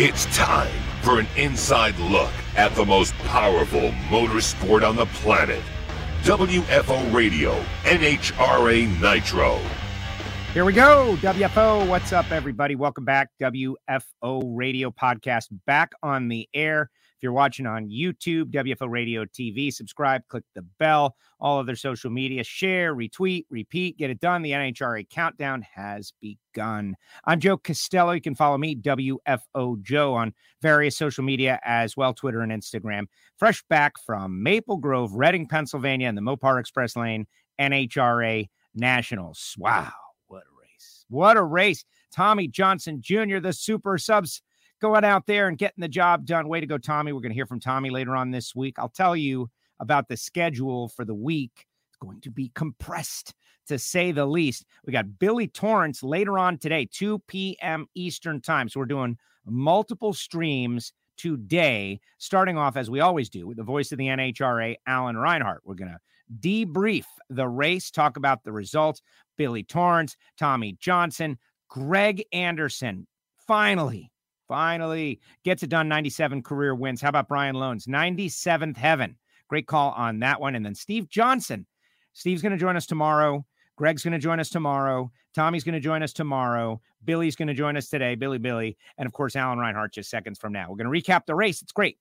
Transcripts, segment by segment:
It's time for an inside look at the most powerful motorsport on the planet. WFO Radio, NHRA Nitro. Here we go. WFO. What's up, everybody? Welcome back. WFO Radio podcast back on the air. If you're watching on YouTube, WFO Radio TV, subscribe, click the bell, all other social media, share, retweet, repeat, get it done. The NHRA countdown has begun. I'm Joe Costello. You can follow me, WFO Joe, on various social media as well, Twitter and Instagram. Fresh back from Maple Grove, Reading, Pennsylvania, and the Mopar Express Lane NHRA Nationals. Wow, what a race! What a race! Tommy Johnson Jr., the super subs going out there and getting the job done. Way to go, Tommy. We're going to hear from Tommy later on this week. I'll tell you about the schedule for the week. It's going to be compressed to say the least. We got Billy Torrence later on today, 2 p.m. Eastern time. So we're doing multiple streams today, starting off as we always do with the voice of the NHRA, Alan Reinhart. We're going to debrief the race, talk about the results. Billy Torrence, Tommy Johnson, Greg Anderson. Finally, finally gets it done 97 career wins. How about brian Lohnes? 97th heaven. Great call on that one. And then steve johnson. Steve's going to join us tomorrow. Greg's going to join us tomorrow. Tommy's going to join us tomorrow. Billy's going to join us today. Billy billy. And of course alan reinhart just seconds from now. We're going to recap the race. It's great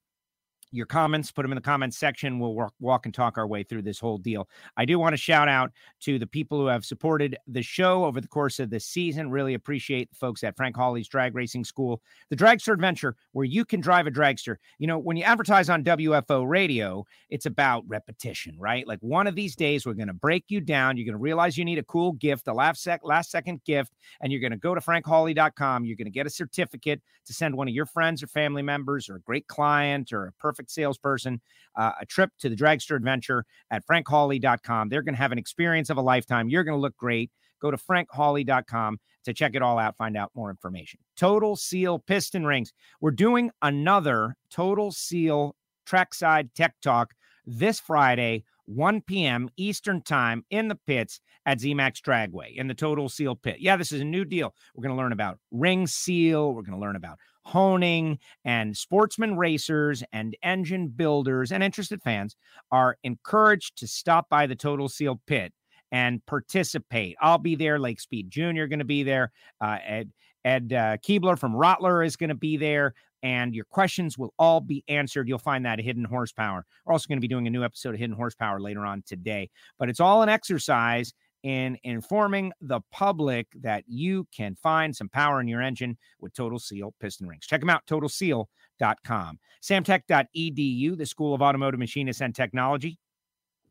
your comments, put them in the comments section. We'll walk, walk and talk our way through this whole deal. I do want to shout out to the people who have supported the show over the course of the season. Really appreciate the folks at Frank Hawley's Drag Racing School, the Dragster Adventure, where you can drive a dragster. You know, when you advertise on WFO radio, it's about repetition, right? Like one of these days, we're going to break you down. You're going to realize you need a cool gift, a last, sec- last second gift, and you're going to go to frankhawley.com. You're going to get a certificate to send one of your friends or family members or a great client or a perfect perfect salesperson, uh, a trip to the dragster adventure at frankhawley.com. They're going to have an experience of a lifetime. You're going to look great. Go to frankhawley.com to check it all out, find out more information. Total Seal Piston Rings. We're doing another Total Seal Trackside Tech Talk this Friday 1 p.m. Eastern Time in the pits at ZMAX Dragway in the Total Seal Pit. Yeah, this is a new deal. We're going to learn about ring seal. We're going to learn about honing and sportsman racers and engine builders and interested fans are encouraged to stop by the Total Seal Pit and participate. I'll be there. Lake Speed Jr. going to be there. Uh, Ed Ed uh, Keebler from Rottler is going to be there and your questions will all be answered. You'll find that Hidden Horsepower. We're also going to be doing a new episode of Hidden Horsepower later on today, but it's all an exercise in informing the public that you can find some power in your engine with Total Seal piston rings. Check them out, totalseal.com. Samtech.edu, the School of Automotive Machinists and Technology.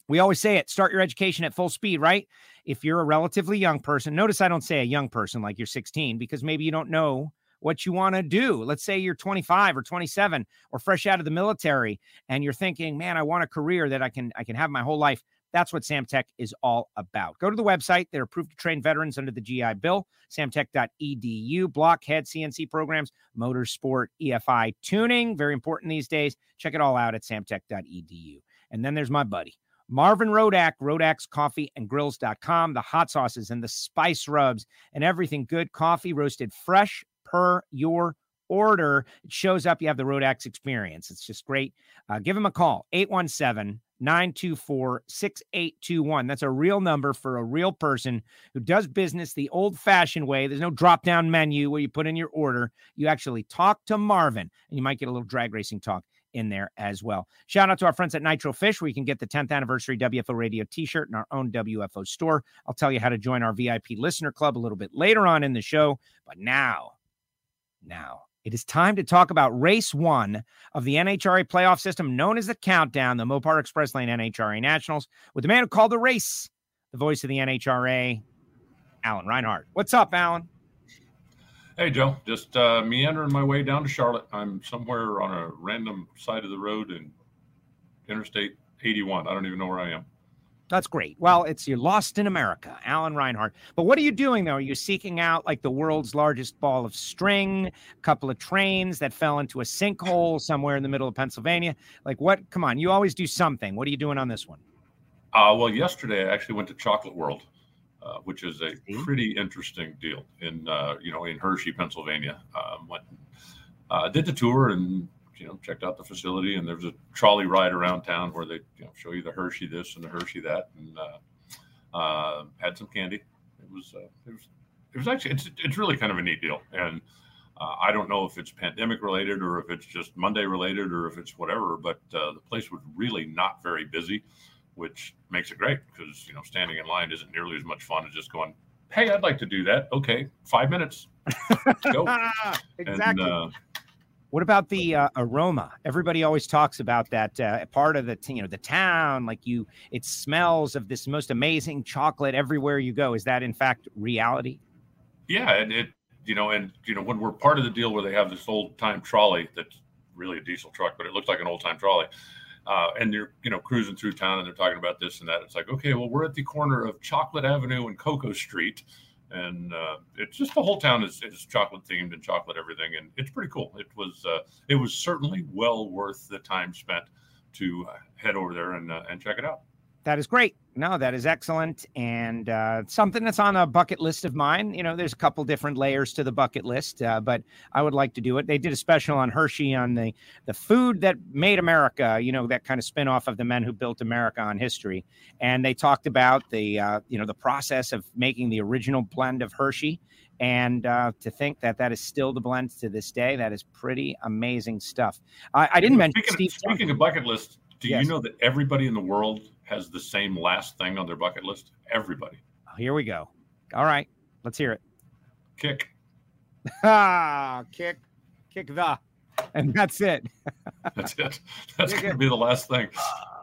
We always say it start your education at full speed, right? If you're a relatively young person, notice I don't say a young person like you're 16 because maybe you don't know what you want to do. Let's say you're 25 or 27 or fresh out of the military and you're thinking, "Man, I want a career that I can I can have my whole life." That's what Samtech is all about. Go to the website. They're approved to train veterans under the GI Bill, samtech.edu, blockhead CNC programs, motorsport, EFI tuning, very important these days. Check it all out at samtech.edu. And then there's my buddy, Marvin Rodak, Rodak's Coffee and Grills.com, the hot sauces and the spice rubs and everything good coffee roasted fresh per your order. It shows up. You have the Rodak's experience. It's just great. Uh, give them a call 817 924 6821. That's a real number for a real person who does business the old fashioned way. There's no drop down menu where you put in your order. You actually talk to Marvin and you might get a little drag racing talk in there as well. Shout out to our friends at Nitro Fish, where you can get the 10th anniversary WFO radio t shirt in our own WFO store. I'll tell you how to join our VIP listener club a little bit later on in the show. But now, now. It is time to talk about race one of the NHRA playoff system known as the Countdown, the Mopar Express Lane NHRA Nationals, with the man who called the race, the voice of the NHRA, Alan Reinhart. What's up, Alan? Hey, Joe. Just uh, meandering my way down to Charlotte. I'm somewhere on a random side of the road in Interstate 81. I don't even know where I am. That's great. Well, it's you're lost in America, Alan Reinhart. But what are you doing though? Are you seeking out like the world's largest ball of string, a couple of trains that fell into a sinkhole somewhere in the middle of Pennsylvania? Like what? Come on, you always do something. What are you doing on this one? Uh, well, yesterday I actually went to Chocolate World, uh, which is a pretty interesting deal in uh, you know in Hershey, Pennsylvania. Um, went uh, did the tour and you know checked out the facility. And there's a trolley ride around town where they you know show you the Hershey this and the Hershey that, and uh, uh, had some candy. It was uh, it was it was actually it's it's really kind of a neat deal and. Uh, I don't know if it's pandemic related or if it's just Monday related or if it's whatever, but uh, the place was really not very busy, which makes it great because you know standing in line isn't nearly as much fun as just going, "Hey, I'd like to do that." Okay, five minutes, go. exactly. And, uh, what about the uh, aroma? Everybody always talks about that uh, part of the you know the town, like you, it smells of this most amazing chocolate everywhere you go. Is that in fact reality? Yeah, and it you know, and you know, when we're part of the deal where they have this old time trolley that's really a diesel truck, but it looks like an old time trolley. Uh, and they're you know cruising through town and they're talking about this and that. It's like okay, well we're at the corner of Chocolate Avenue and Cocoa Street, and uh, it's just the whole town is, is chocolate themed and chocolate everything, and it's pretty cool. It was uh, it was certainly well worth the time spent to uh, head over there and uh, and check it out that is great. No, that is excellent. And uh, something that's on a bucket list of mine. You know, there's a couple different layers to the bucket list, uh, but I would like to do it. They did a special on Hershey on the, the food that made America, you know, that kind of spin off of the men who built America on history. And they talked about the, uh, you know, the process of making the original blend of Hershey. And uh, to think that that is still the blend to this day, that is pretty amazing stuff. I, I didn't mention speaking, Steve. Speaking of bucket list, do yes. you know that everybody in the world has the same last thing on their bucket list? Everybody. Here we go. All right, let's hear it. Kick. ah, kick, kick the, and that's it. that's it. That's going to be the last thing.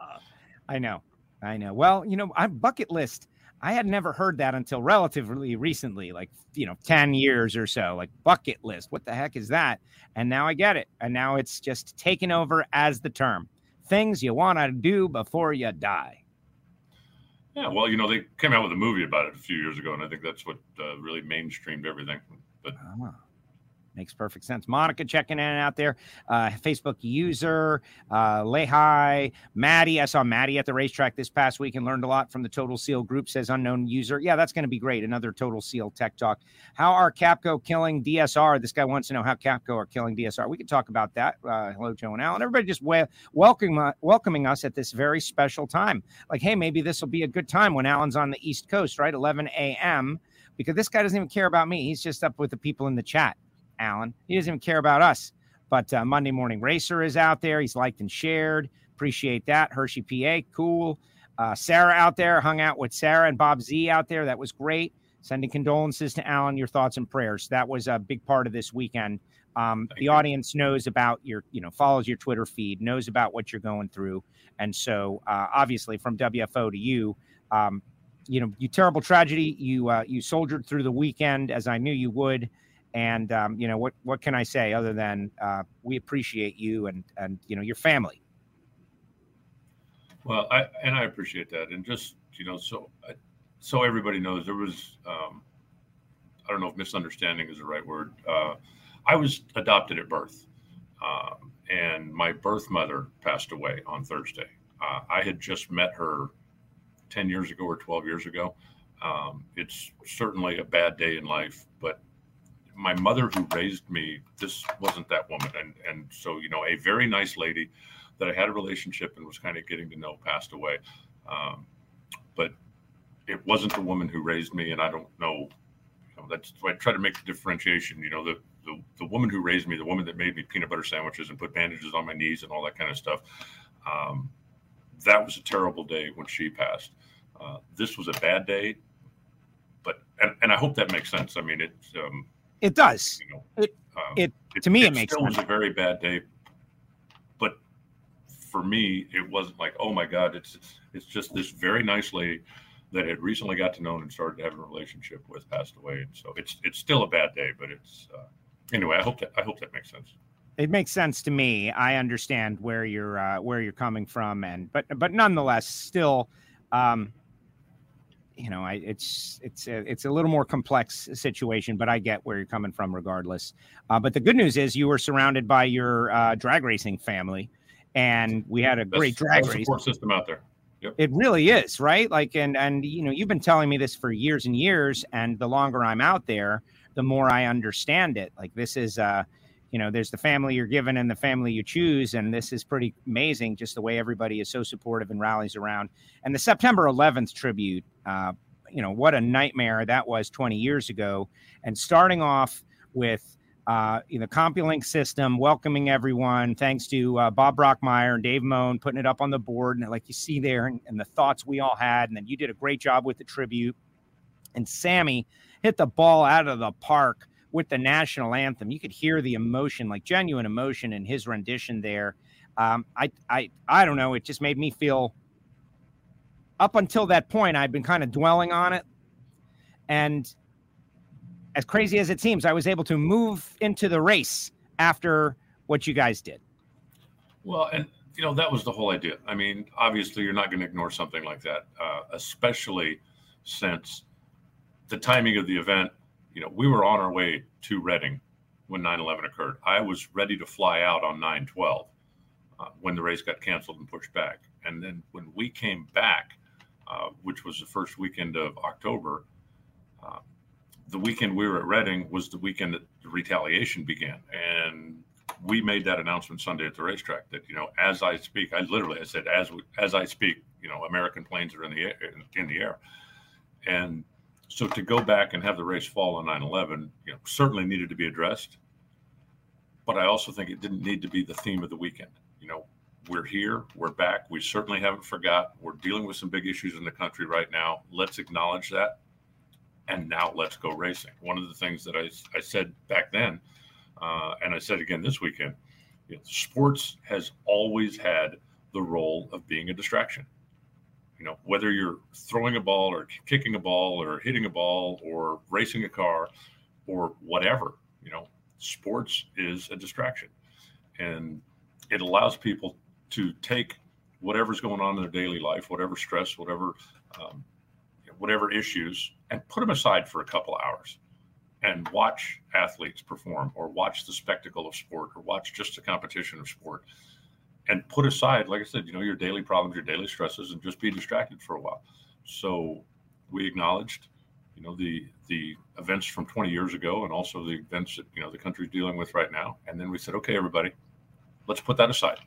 I know. I know. Well, you know, I bucket list. I had never heard that until relatively recently, like, you know, 10 years or so, like bucket list. What the heck is that? And now I get it. And now it's just taken over as the term things you want to do before you die. Yeah, well, you know, they came out with a movie about it a few years ago, and I think that's what uh, really mainstreamed everything. But ah. Makes perfect sense. Monica checking in out there. Uh, Facebook user, uh, Lehi, Maddie. I saw Maddie at the racetrack this past week and learned a lot from the Total Seal group, says unknown user. Yeah, that's going to be great. Another Total Seal tech talk. How are Capco killing DSR? This guy wants to know how Capco are killing DSR. We can talk about that. Uh, hello, Joe and Alan. Everybody just we- welcoming, uh, welcoming us at this very special time. Like, hey, maybe this will be a good time when Alan's on the East Coast, right? 11 a.m. Because this guy doesn't even care about me. He's just up with the people in the chat. Alan. He doesn't even care about us. But uh, Monday Morning Racer is out there. He's liked and shared. Appreciate that. Hershey, PA, cool. Uh, Sarah out there, hung out with Sarah and Bob Z out there. That was great. Sending condolences to Alan, your thoughts and prayers. That was a big part of this weekend. Um, the you. audience knows about your, you know, follows your Twitter feed, knows about what you're going through. And so, uh, obviously, from WFO to you, um, you know, you terrible tragedy. You uh, you soldiered through the weekend as I knew you would. And um, you know what? What can I say other than uh, we appreciate you and and you know your family. Well, I and I appreciate that, and just you know, so so everybody knows there was. Um, I don't know if misunderstanding is the right word. Uh, I was adopted at birth, um, and my birth mother passed away on Thursday. Uh, I had just met her ten years ago or twelve years ago. Um, it's certainly a bad day in life, but my mother who raised me, this wasn't that woman. And and so, you know, a very nice lady that I had a relationship and was kind of getting to know passed away. Um, but it wasn't the woman who raised me, and I don't know. You know that's why I try to make the differentiation. You know, the, the the woman who raised me, the woman that made me peanut butter sandwiches and put bandages on my knees and all that kind of stuff. Um, that was a terrible day when she passed. Uh, this was a bad day, but and, and I hope that makes sense. I mean, it's um, it does. You know, it, um, it, to me, it, it makes still sense. was a very bad day, but for me, it wasn't like, oh my god, it's it's just this very nice lady that had recently got to know and started having a relationship with passed away, and so it's it's still a bad day, but it's uh, anyway. I hope that I hope that makes sense. It makes sense to me. I understand where you're uh, where you're coming from, and but but nonetheless, still. Um, you know, I, it's it's a, it's a little more complex situation, but I get where you're coming from regardless. Uh, but the good news is you were surrounded by your uh, drag racing family, and we had a great drag race support system out there. Yep. It really is, right? Like, and and you know, you've been telling me this for years and years, and the longer I'm out there, the more I understand it. Like, this is uh, you know, there's the family you're given and the family you choose. And this is pretty amazing, just the way everybody is so supportive and rallies around. And the September 11th tribute, uh, you know, what a nightmare that was 20 years ago. And starting off with, uh, you CompuLink system welcoming everyone. Thanks to uh, Bob Brockmeyer and Dave Moan putting it up on the board, and like you see there, and, and the thoughts we all had. And then you did a great job with the tribute. And Sammy hit the ball out of the park with the national anthem. You could hear the emotion, like genuine emotion in his rendition there. Um, I, I, I don't know. It just made me feel. Up until that point, I'd been kind of dwelling on it, and as crazy as it seems, I was able to move into the race after what you guys did. Well, and you know that was the whole idea. I mean, obviously, you're not going to ignore something like that, uh, especially since the timing of the event you know, we were on our way to Reading when 9/11 occurred. I was ready to fly out on 9/12 uh, when the race got canceled and pushed back. And then when we came back, uh, which was the first weekend of October, uh, the weekend we were at Reading was the weekend that the retaliation began, and we made that announcement Sunday at the racetrack that you know, as I speak, I literally I said as we, as I speak, you know, American planes are in the air, in the air, and so to go back and have the race fall on 9/11, you know, certainly needed to be addressed. But I also think it didn't need to be the theme of the weekend. You know, we're here, we're back. We certainly haven't forgot. We're dealing with some big issues in the country right now. Let's acknowledge that, and now let's go racing. One of the things that I, I said back then, uh, and I said again this weekend, you know, sports has always had the role of being a distraction you know whether you're throwing a ball or kicking a ball or hitting a ball or racing a car or whatever you know sports is a distraction. And it allows people to take whatever's going on in their daily life whatever stress whatever um, whatever issues and put them aside for a couple hours and watch athletes perform or watch the spectacle of sport or watch just a competition of sport and put aside, like I said, you know, your daily problems, your daily stresses, and just be distracted for a while. So we acknowledged, you know, the the events from 20 years ago, and also the events that you know the country's dealing with right now. And then we said, okay, everybody, let's put that aside.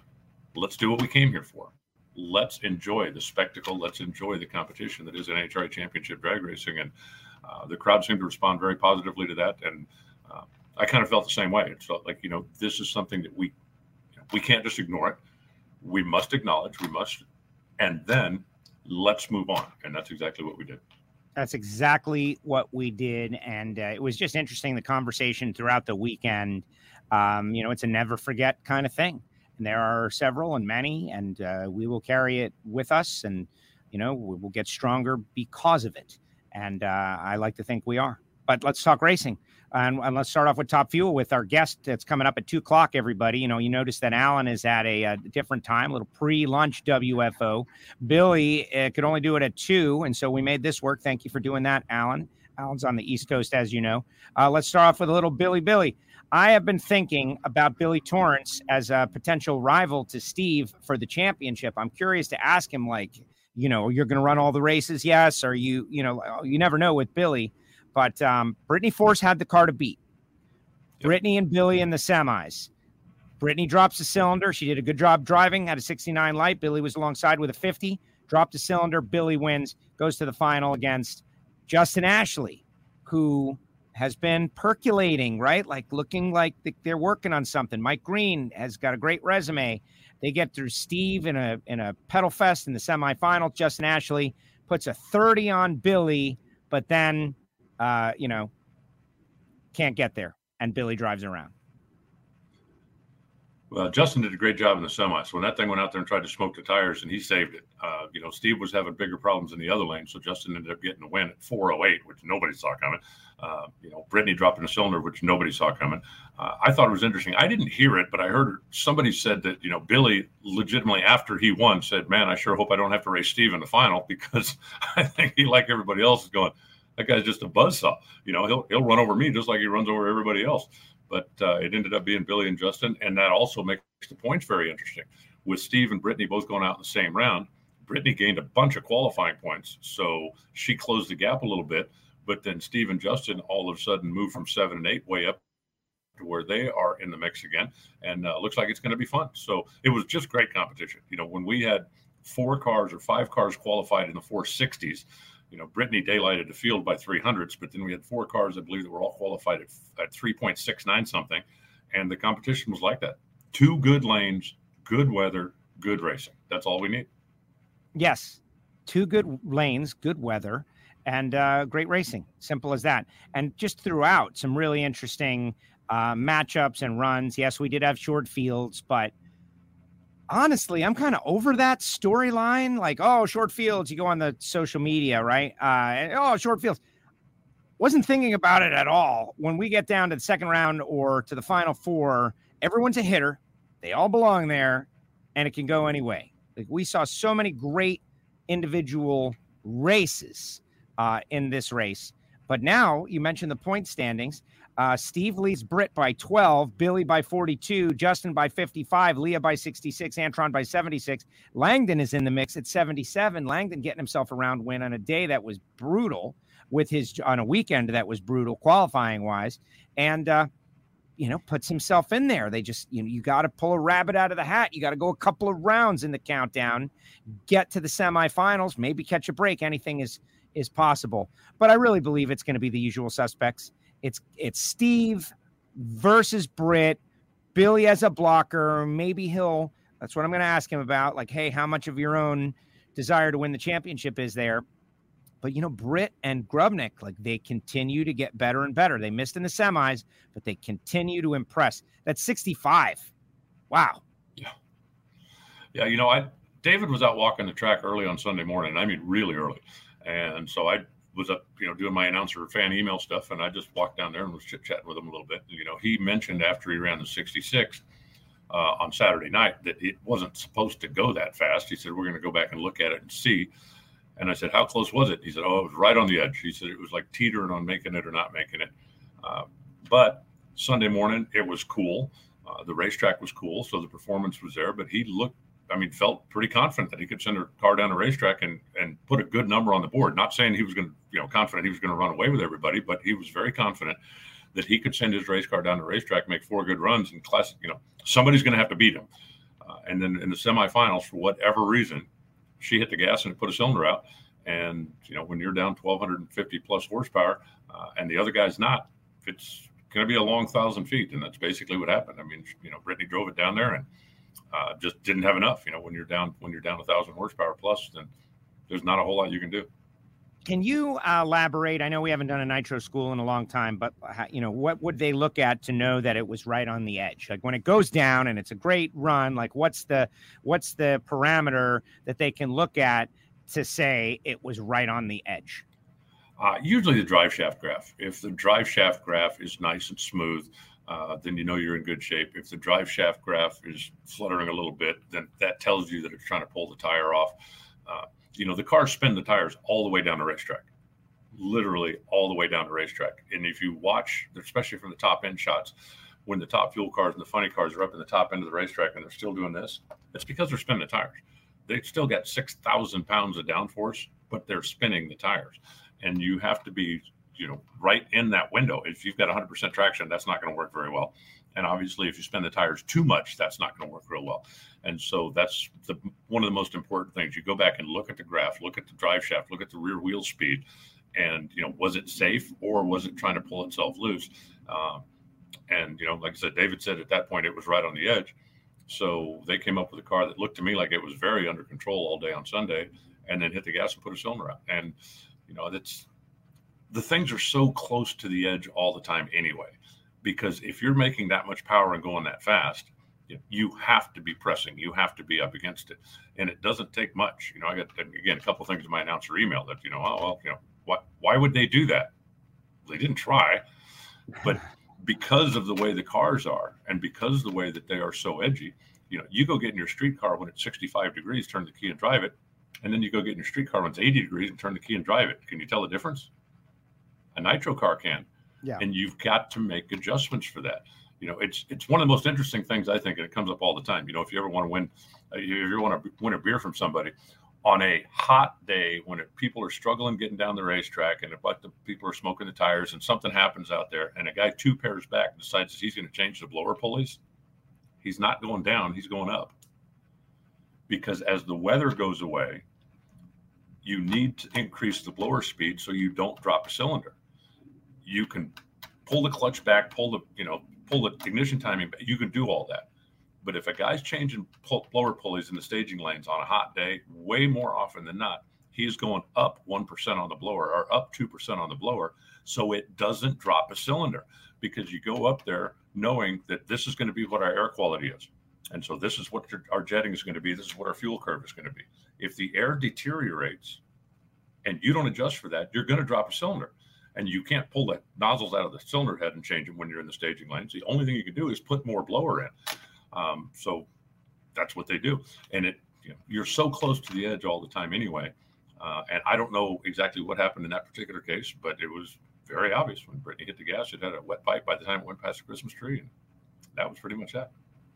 Let's do what we came here for. Let's enjoy the spectacle. Let's enjoy the competition that is an NHRA Championship drag racing, and uh, the crowd seemed to respond very positively to that. And uh, I kind of felt the same way. It felt like you know this is something that we we can't just ignore it. We must acknowledge, we must, and then let's move on. And that's exactly what we did. That's exactly what we did. And uh, it was just interesting the conversation throughout the weekend. Um, you know, it's a never forget kind of thing. And there are several and many, and uh, we will carry it with us. And, you know, we will get stronger because of it. And uh, I like to think we are. But let's talk racing. And, and, let's start off with Top Fuel with our guest that's coming up at two o'clock. Everybody, you know, you notice that Alan is at a, a different time, a little pre-lunch WFO. Billy uh, could only do it at two, and so we made this work. Thank you for doing that, Alan. Alan's on the East Coast, as you know. Uh, let's start off with a little Billy. Billy, I have been thinking about Billy Torrence as a potential rival to Steve for the championship. I'm curious to ask him, like, you know, you're going to run all the races, yes, or you, you know, you never know with Billy. But um, Brittany Force had the car to beat. Yep. Brittany and Billy in the semis. Brittany drops the cylinder. She did a good job driving, had a 69 light. Billy was alongside with a 50, dropped the cylinder. Billy wins, goes to the final against Justin Ashley, who has been percolating, right? Like looking like they're working on something. Mike Green has got a great resume. They get through Steve in a in a pedal fest in the semifinal. Justin Ashley puts a 30 on Billy, but then uh, you know, can't get there, and Billy drives around. Well, Justin did a great job in the semis. When that thing went out there and tried to smoke the tires, and he saved it. Uh, you know, Steve was having bigger problems in the other lane, so Justin ended up getting a win at 408, which nobody saw coming. Uh, you know, Brittany dropping a cylinder, which nobody saw coming. Uh, I thought it was interesting. I didn't hear it, but I heard somebody said that you know Billy legitimately after he won said, "Man, I sure hope I don't have to race Steve in the final because I think he, like everybody else, is going." That guy's just a buzzsaw. You know, he'll he'll run over me just like he runs over everybody else. But uh, it ended up being Billy and Justin, and that also makes the points very interesting. With Steve and Brittany both going out in the same round, Brittany gained a bunch of qualifying points, so she closed the gap a little bit. But then Steve and Justin all of a sudden moved from seven and eight way up to where they are in the mix again, and uh, looks like it's going to be fun. So it was just great competition. You know, when we had four cars or five cars qualified in the 460s, you know, Brittany daylighted the field by 300s, but then we had four cars, I believe, that were all qualified at, at 3.69 something, and the competition was like that. Two good lanes, good weather, good racing. That's all we need. Yes, two good lanes, good weather, and uh, great racing. Simple as that. And just throughout, some really interesting uh, matchups and runs. Yes, we did have short fields, but honestly, I'm kind of over that storyline. Like, oh, short fields, you go on the social media, right? Uh, oh, short fields. Wasn't thinking about it at all. When we get down to the second round or to the final four, everyone's a hitter. They all belong there, and it can go any way. Like we saw so many great individual races uh, in this race. But now you mentioned the point standings. Uh, Steve leads Britt by 12, Billy by 42, Justin by 55, Leah by 66, Antron by 76. Langdon is in the mix at 77. Langdon getting himself a round win on a day that was brutal with his on a weekend that was brutal qualifying wise. And uh, you know, puts himself in there. They just, you know, you got to pull a rabbit out of the hat. You got to go a couple of rounds in the countdown, get to the semifinals, maybe catch a break. Anything is is possible. But I really believe it's going to be the usual suspects. It's it's Steve versus Britt. Billy as a blocker. Maybe he'll. That's what I'm going to ask him about. Like, hey, how much of your own desire to win the championship is there? But you know, Britt and Grubnic, like they continue to get better and better. They missed in the semis, but they continue to impress. That's 65. Wow. Yeah. Yeah. You know, I David was out walking the track early on Sunday morning. I mean, really early. And so I was up, you know, doing my announcer fan email stuff, and I just walked down there and was chit chatting with him a little bit. You know, he mentioned after he ran the 66 uh, on Saturday night that it wasn't supposed to go that fast. He said, We're going to go back and look at it and see. And I said, How close was it? He said, Oh, it was right on the edge. He said, It was like teetering on making it or not making it. Uh, but Sunday morning, it was cool. Uh, the racetrack was cool. So the performance was there, but he looked I mean, felt pretty confident that he could send a car down the racetrack and and put a good number on the board. Not saying he was going to, you know, confident he was going to run away with everybody, but he was very confident that he could send his race car down the racetrack, make four good runs, and classic. You know, somebody's going to have to beat him. Uh, and then in the semifinals, for whatever reason, she hit the gas and put a cylinder out. And you know, when you're down 1,250 plus horsepower, uh, and the other guy's not, it's going to be a long thousand feet, and that's basically what happened. I mean, you know, Brittany drove it down there and uh, just didn't have enough. You know, when you're down when you're down a thousand horsepower plus, then there's not a whole lot you can do. Can you uh, elaborate? I know we haven't done a nitro school in a long time, but uh, you know what would they look at to know that it was right on the edge? Like when it goes down and it's a great run, like what's the what's the parameter that they can look at to say it was right on the edge? Uh, usually the drive shaft graph. If the drive shaft graph is nice and smooth, uh, then you know you're in good shape. If the drive shaft graph is fluttering a little bit, then that tells you that it's trying to pull the tire off. Uh, you know, the cars spin the tires all the way down the racetrack, literally all the way down the racetrack. And if you watch, especially from the top end shots, when the top fuel cars and the funny cars are up in the top end of the racetrack and they're still doing this, it's because they're spinning the tires. They've still got 6,000 pounds of downforce, but they're spinning the tires. And you have to be you know right in that window. If you've got 100% traction, that's not going to work very well. And obviously, if you spin the tires too much, that's not going to work real well. And so that's the one of the most important things. You go back and look at the graph, look at the drive shaft, look at the rear wheel speed, and you know was it safe or was it trying to pull itself loose? Um, and you know, like I said, David said at that point it was right on the edge. So they came up with a car that looked to me like it was very under control all day on Sunday, and then hit the gas and put a cylinder out. And you know that's the things are so close to the edge all the time anyway. Because if you're making that much power and going that fast, you have to be pressing. You have to be up against it, and it doesn't take much. You know, I got again a couple things in my announcer email that you know, oh well, you know, what? Why would they do that? They didn't try, but because of the way the cars are, and because of the way that they are so edgy, you know, you go get in your street car when it's 65 degrees, turn the key and drive it, and then you go get in your street car when it's 80 degrees and turn the key and drive it. Can you tell the difference? A nitro car can. Yeah. And you've got to make adjustments for that. You know, it's it's one of the most interesting things I think, and it comes up all the time. You know, if you ever want to win, uh, if you ever want to win a beer from somebody, on a hot day when it, people are struggling getting down the racetrack and but the people are smoking the tires and something happens out there and a guy two pairs back decides he's going to change the blower pulleys, he's not going down, he's going up. Because as the weather goes away, you need to increase the blower speed so you don't drop a cylinder. You can pull the clutch back, pull the, you know, pull the ignition timing, you can do all that but if a guy's changing pull, blower pulleys in the staging lanes on a hot day, way more often than not, he's going up 1% on the blower or up 2% on the blower. So it doesn't drop a cylinder because you go up there knowing that this is going to be what our air quality is. And so this is what our jetting is going to be. This is what our fuel curve is going to be. If the air deteriorates and you don't adjust for that, you're going to drop a cylinder. And you can't pull the nozzles out of the cylinder head and change them when you're in the staging lanes. The only thing you can do is put more blower in. Um, so that's what they do. And it, you you're so close to the edge all the time anyway. Uh, and I don't know exactly what happened in that particular case, but it was very obvious when Brittany hit the gas. It had a wet pipe by the time it went past the Christmas tree. And that was pretty much that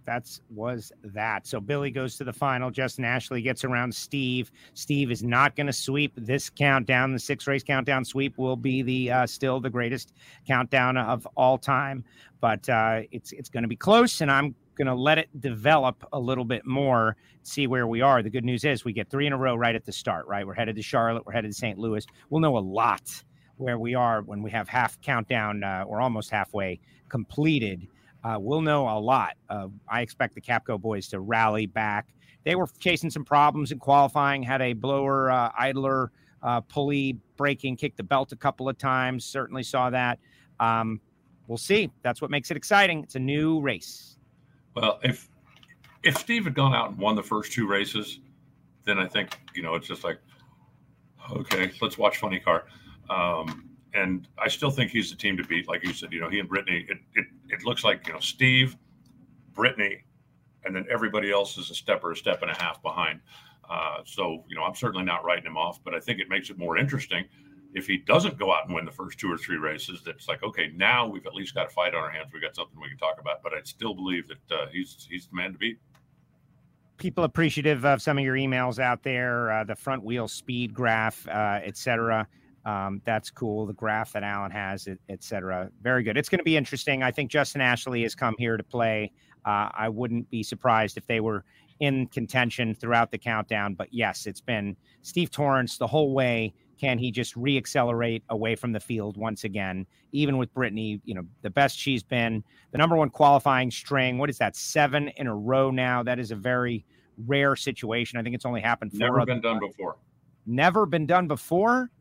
that's was that. So Billy goes to the final. Justin Ashley gets around Steve. Steve is not going to sweep this countdown. The six race countdown sweep will be the uh, still the greatest countdown of all time, but uh, it's it's going to be close, and I'm going to let it develop a little bit more, see where we are. The good news is we get three in a row right at the start. Right, we're headed to Charlotte. We're headed to St. Louis. We'll know a lot where we are when we have half countdown uh, or almost halfway completed uh, we'll know a lot. Uh, I expect the Capco boys to rally back. They were chasing some problems in qualifying, had a blower uh, idler uh, pulley breaking, kicked the belt a couple of times. Certainly saw that. Um, we'll see. That's what makes it exciting. It's a new race. Well, if if Steve had gone out and won the first two races, then I think you know it's just like, okay, let's watch Funny Car. Um, and I still think he's the team to beat. Like you said, you know, he and Brittany. It, it it looks like you know Steve, Brittany, and then everybody else is a step or a step and a half behind. Uh, so you know, I'm certainly not writing him off, but I think it makes it more interesting if he doesn't go out and win the first two or three races. That's like okay, now we've at least got a fight on our hands. We got something we can talk about. But I still believe that uh, he's he's the man to beat people appreciative of some of your emails out there, uh, the front wheel speed graph, uh, et cetera. Um, that's cool. The graph that Alan has, etc. Very good. It's going to be interesting. I think Justin Ashley has come here to play. Uh, I wouldn't be surprised if they were in contention throughout the countdown. But yes, it's been Steve Torrence the whole way. Can he just reaccelerate away from the field once again? Even with Brittany, you know, the best she's been, the number one qualifying string. What is that? Seven in a row now. That is a very rare situation. I think it's only happened. Never been done before. Never been done before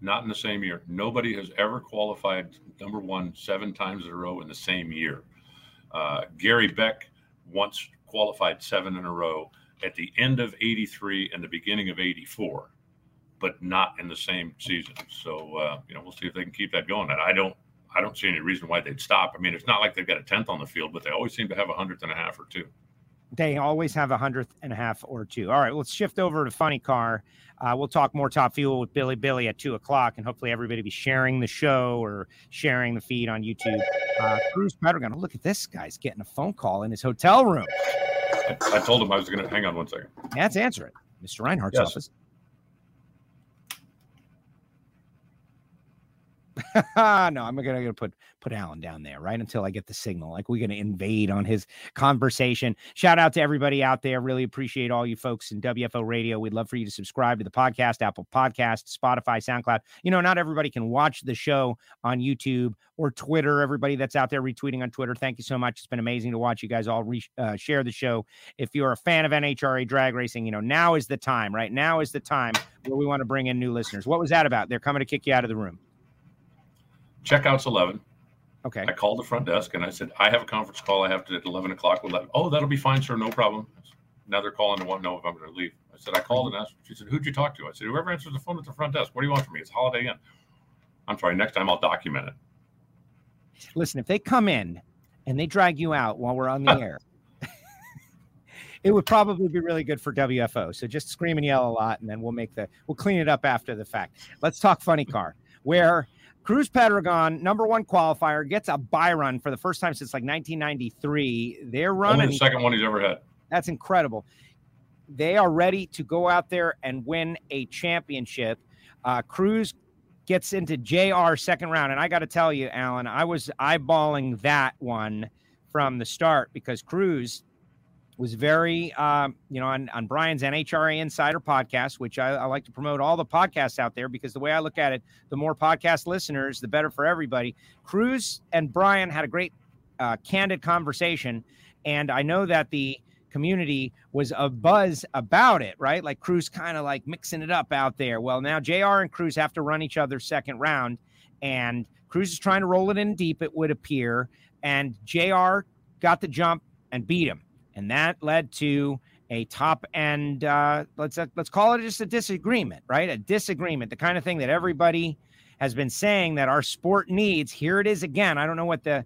not in the same year. Nobody has ever qualified number one seven times in a row in the same year. Uh, Gary Beck once qualified seven in a row at the end of 83 and the beginning of 84, but not in the same season. So, uh, you know, we'll see if they can keep that going. And I don't, I don't see any reason why they'd stop. I mean, it's not like they've got a 10th on the field, but they always seem to have a hundredth and a half or two. They always have a hundredth and a half or two. All right, let's shift over to Funny Car. Uh, we'll talk more Top Fuel with Billy Billy at two o'clock, and hopefully everybody be sharing the show or sharing the feed on YouTube. Uh, Cruz Pedregon, oh, look at this guy's getting a phone call in his hotel room. I, I told him I was going to hang on one second. Yeah, let's answer it. Mr. Reinhart's yes. office. no, I'm gonna, gonna put put Alan down there right until I get the signal. Like we're gonna invade on his conversation. Shout out to everybody out there. Really appreciate all you folks in WFO Radio. We'd love for you to subscribe to the podcast, Apple Podcast, Spotify, SoundCloud. You know, not everybody can watch the show on YouTube or Twitter. Everybody that's out there retweeting on Twitter, thank you so much. It's been amazing to watch you guys all re- uh, share the show. If you're a fan of NHRA drag racing, you know now is the time. Right now is the time where we want to bring in new listeners. What was that about? They're coming to kick you out of the room. Checkout's 11. Okay. I called the front desk and I said, I have a conference call. I have to at 11 o'clock. With that. Oh, that'll be fine, sir. No problem. Now they're calling and want to know if I'm going to leave. I said, I called and asked. She said, Who'd you talk to? I said, Whoever answers the phone at the front desk. What do you want from me? It's Holiday Inn. I'm sorry. Next time I'll document it. Listen, if they come in and they drag you out while we're on the air, it would probably be really good for WFO. So just scream and yell a lot, and then we'll make the we'll clean it up after the fact. Let's talk funny car, where Cruz Pedregon, number one qualifier, gets a buy run for the first time since like 1993. They're running Only the second one he's ever had. That's incredible. they are ready to go out there and win a championship. Uh, Cruz gets into JR second round. And I got to tell you, Alan, I was eyeballing that one from the start because Cruz was very, um, you know, on, on Brian's NHRA Insider podcast, which I, I, like to promote all the podcasts out there because the way I look at it, the more podcast listeners, the better for everybody. Cruz and Brian had a great, uh, candid conversation. And I know that the community was a buzz about it, right? Like Cruz kind of like mixing it up out there. Well, now JR and Cruz have to run each other second round, and Cruz is trying to roll it in deep, it would appear. And JR got the jump and beat him. And that led to a top end, uh, let's uh, let's call it just a disagreement, right? A disagreement, the kind of thing that everybody has been saying that our sport needs. Here it is again. I don't know what the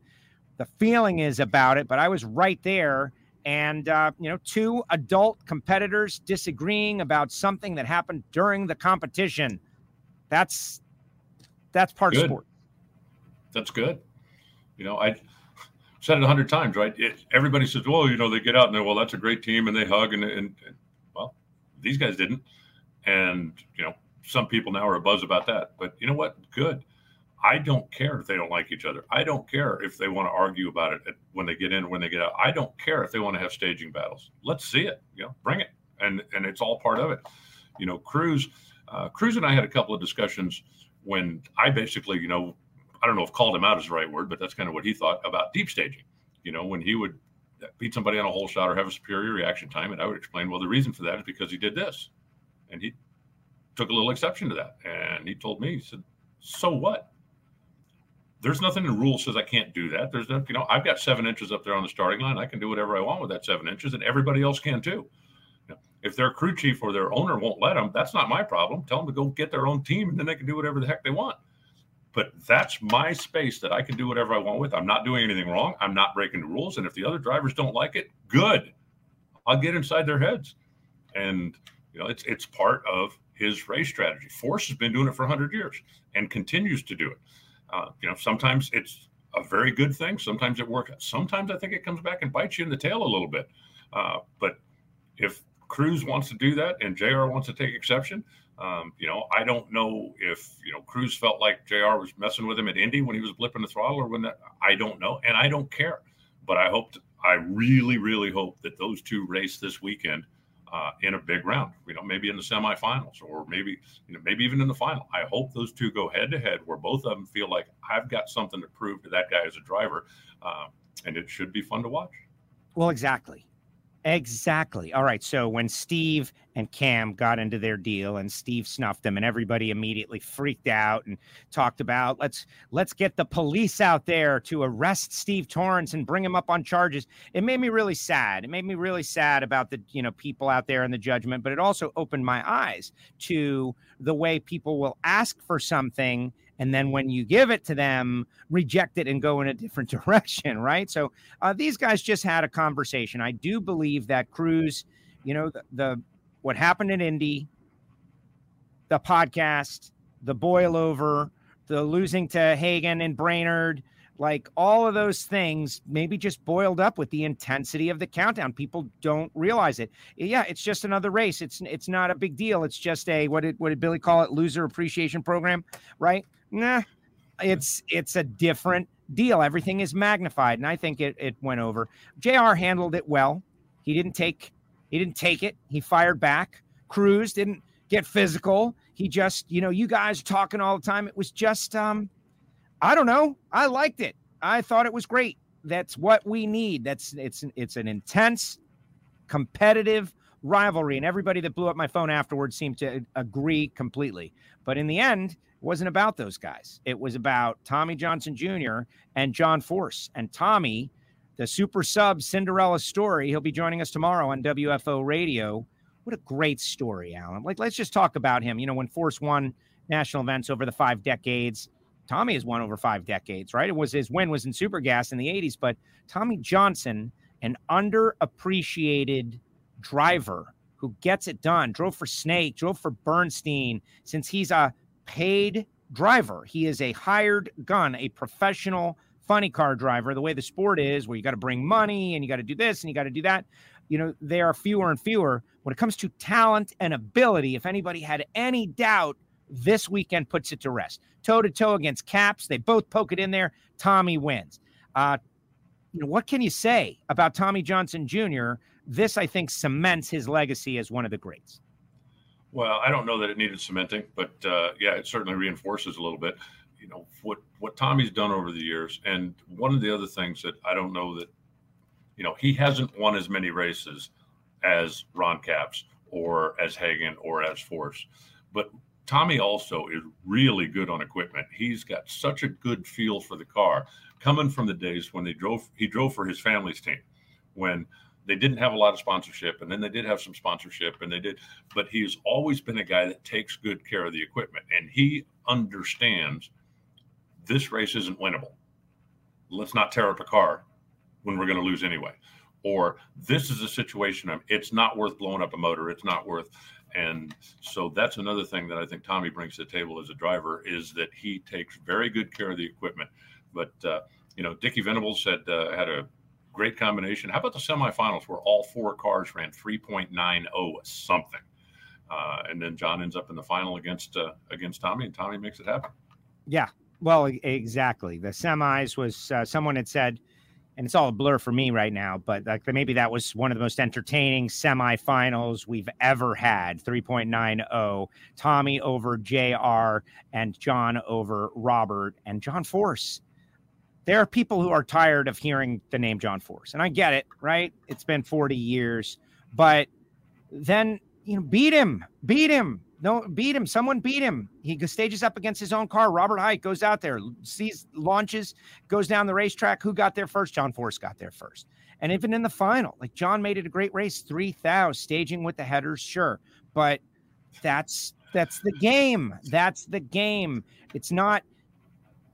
the feeling is about it, but I was right there and uh, you know two adult competitors disagreeing about something that happened during the competition that's that's part good. of sport that's good you know i said it a hundred times right it, everybody says well you know they get out and they're, well that's a great team and they hug and, and, and well these guys didn't and you know some people now are a buzz about that but you know what good I don't care if they don't like each other. I don't care if they want to argue about it when they get in, when they get out. I don't care if they want to have staging battles. Let's see it. You know, bring it, and and it's all part of it. You know, Cruz, uh, Cruz and I had a couple of discussions when I basically, you know, I don't know if called him out is the right word, but that's kind of what he thought about deep staging. You know, when he would beat somebody on a hole shot or have a superior reaction time, and I would explain, well, the reason for that is because he did this, and he took a little exception to that, and he told me, he said, so what? there's nothing in the rule says I can't do that. There's no, you know, I've got seven inches up there on the starting line. I can do whatever I want with that seven inches, and everybody else can too. If their crew chief or their owner won't let them, that's not my problem. Tell them to go get their own team, and then they can do whatever the heck they want. But that's my space that I can do whatever I want with. I'm not doing anything wrong. I'm not breaking the rules. And if the other drivers don't like it, good. I'll get inside their heads. And you know, it's it's part of his race strategy. Force has been doing it for 100 years and continues to do it. Uh, you know, sometimes it's a very good thing. Sometimes it works. Sometimes I think it comes back and bites you in the tail a little bit. Uh, but if Cruz wants to do that and JR wants to take exception, um, you know, I don't know if you know Cruz felt like JR was messing with him at Indy when he was blipping the throttle or when that. I don't know, and I don't care. But I hope, I really, really hope that those two race this weekend uh, in a big round. You know, maybe in the semifinals or maybe you know maybe even in the final. I hope those two go head to head where both of them feel like I've got something to prove to that guy as a driver, uh, and it should be fun to watch. Well, exactly. Exactly. All right. So when Steve and Cam got into their deal and Steve snuffed them and everybody immediately freaked out and talked about let's let's get the police out there to arrest Steve Torrence and bring him up on charges. It made me really sad. It made me really sad about the, you know, people out there and the judgment, but it also opened my eyes to the way people will ask for something and then when you give it to them reject it and go in a different direction right? So uh, these guys just had a conversation. I do believe that cruz you know the, the what happened in indy the podcast the boil over the losing to hagan and brainerd like all of those things maybe just boiled up with the intensity of the countdown people don't realize it yeah it's just another race it's it's not a big deal it's just a what did what did billy call it loser appreciation program right nah, it's it's a different deal. Everything is magnified, and I think it it went over. Jr. handled it well. He didn't take he didn't take it. He fired back. Cruz didn't get physical. He just, you know, you guys talking all the time. It was just um, I don't know. I liked it. I thought it was great. That's what we need. That's it's it's an intense, competitive rivalry, and everybody that blew up my phone afterwards seemed to agree completely. But in the end, it wasn't about those guys. It was about Tommy Johnson Jr. and John Force. And Tommy, the super sub Cinderella story, he'll be joining us tomorrow on WFO radio. What a great story, Alan. Like, let's just talk about him. You know, when Force won national events over the five decades, Tommy has won over five decades, right? It was his win was in Super Gas in the 80s, but Tommy Johnson, an underappreciated driver who gets it done, drove for Snake, drove for Bernstein, since he's a paid driver. He is a hired gun, a professional funny car driver, the way the sport is, where you got to bring money and you got to do this and you got to do that, you know, there are fewer and fewer. When it comes to talent and ability, if anybody had any doubt, this weekend puts it to rest. Toe to toe against Capps, they both poke it in there. Tommy wins. Uh, you know, what can you say about Tommy Johnson Jr.? This, I think, cements his legacy as one of the greats. Well, I don't know that it needed cementing, but uh, yeah, it certainly reinforces a little bit. You know what what Tommy's done over the years, and one of the other things that I don't know that, you know, he hasn't won as many races as Ron Capps or as Hagan or as Force, but Tommy also is really good on equipment. He's got such a good feel for the car, coming from the days when they drove. He drove for his family's team, when they didn't have a lot of sponsorship and then they did have some sponsorship and they did but he's always been a guy that takes good care of the equipment and he understands this race isn't winnable let's not tear up a car when we're going to lose anyway or this is a situation of it's not worth blowing up a motor it's not worth and so that's another thing that i think tommy brings to the table as a driver is that he takes very good care of the equipment but uh, you know dickie venables had uh, had a great combination. How about the semifinals where all four cars ran 3.90 something? Uh, and then John ends up in the final against uh, against Tommy, and Tommy makes it happen. Yeah, well, exactly. The semis was uh, someone had said, and it's all a blur for me right now, but like maybe that was one of the most entertaining semifinals we've ever had. 3.90. Tommy over Jr. and John over Robert and John Force there are people who are tired of hearing the name John Force, and I get it, right? It's been 40 years, but then you know, beat him, beat him. No, beat him. Someone beat him. He stages up against his own car. Robert Hight goes out there, sees launches, goes down the racetrack. Who got there first? John Force got there first. And even in the final, like John made it a great race, 3,000 staging with the headers, sure. But that's that's the game. That's the game. It's not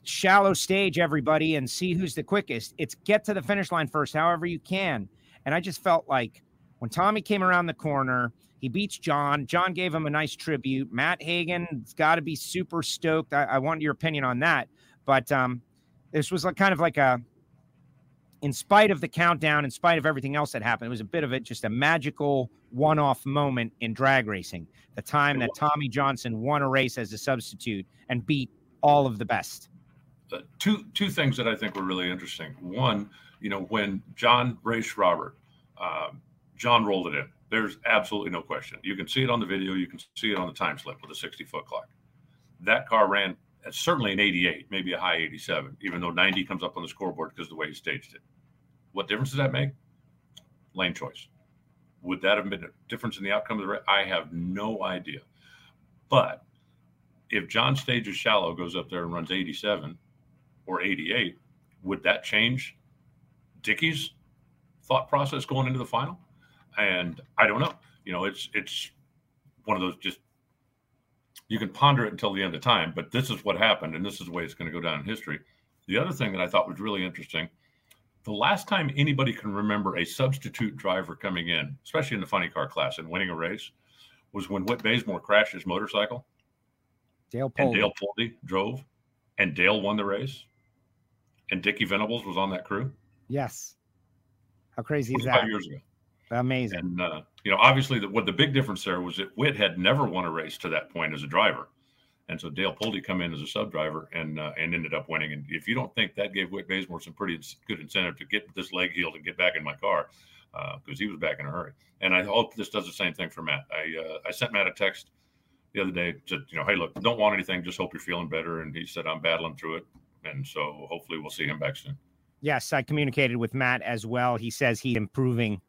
shallow stage everybody and see who's the quickest. It's get to the finish line first, however you can. And I just felt like when Tommy came around the corner, he beats John. John gave him a nice tribute. Matt Hagan's got to be super stoked. I, I, want your opinion on that. But um, this was like kind of like a, in spite of the countdown, in spite of everything else that happened, it was a bit of it, just a magical one off moment in drag racing. The time that Tommy Johnson won a race as a substitute and beat all of the best uh, two two things that I think were really interesting. One, you know, when John raced Robert, um, John rolled it in. There's absolutely no question. You can see it on the video. You can see it on the time slip with a 60 foot clock. That car ran at certainly an 88, maybe a high 87, even though 90 comes up on the scoreboard because of the way he staged it. What difference does that make? Lane choice. Would that have been a difference in the outcome of the race? I have no idea. But if John stages shallow, goes up there and runs 87, or 88, would that change Dickie's thought process going into the final? And I don't know. You know, it's it's one of those just you can ponder it until the end of time, but this is what happened, and this is the way it's going to go down in history. The other thing that I thought was really interesting the last time anybody can remember a substitute driver coming in, especially in the funny car class and winning a race, was when Whit Bazemore crashed his motorcycle. Dale And Dale Pulde drove, and Dale won the race and Dickie Venables was on that crew. Yes. How crazy is that? Five years ago. Amazing. And uh, you know, obviously, the, what the big difference there was that Whit had never won a race to that point as a driver, and so Dale Pulde come in as a sub driver and uh, and ended up winning. And if you don't think that gave Whit Bazemore some pretty good incentive to get this leg healed and get back in my car, because uh, he was back in a hurry. And I hope this does the same thing for Matt. I uh, I sent Matt a text the other day, said, you know, hey, look, don't want anything, just hope you're feeling better. And he said, I'm battling through it and so hopefully we'll see him back soon. Yes, I communicated with Matt as well. He says he's improving,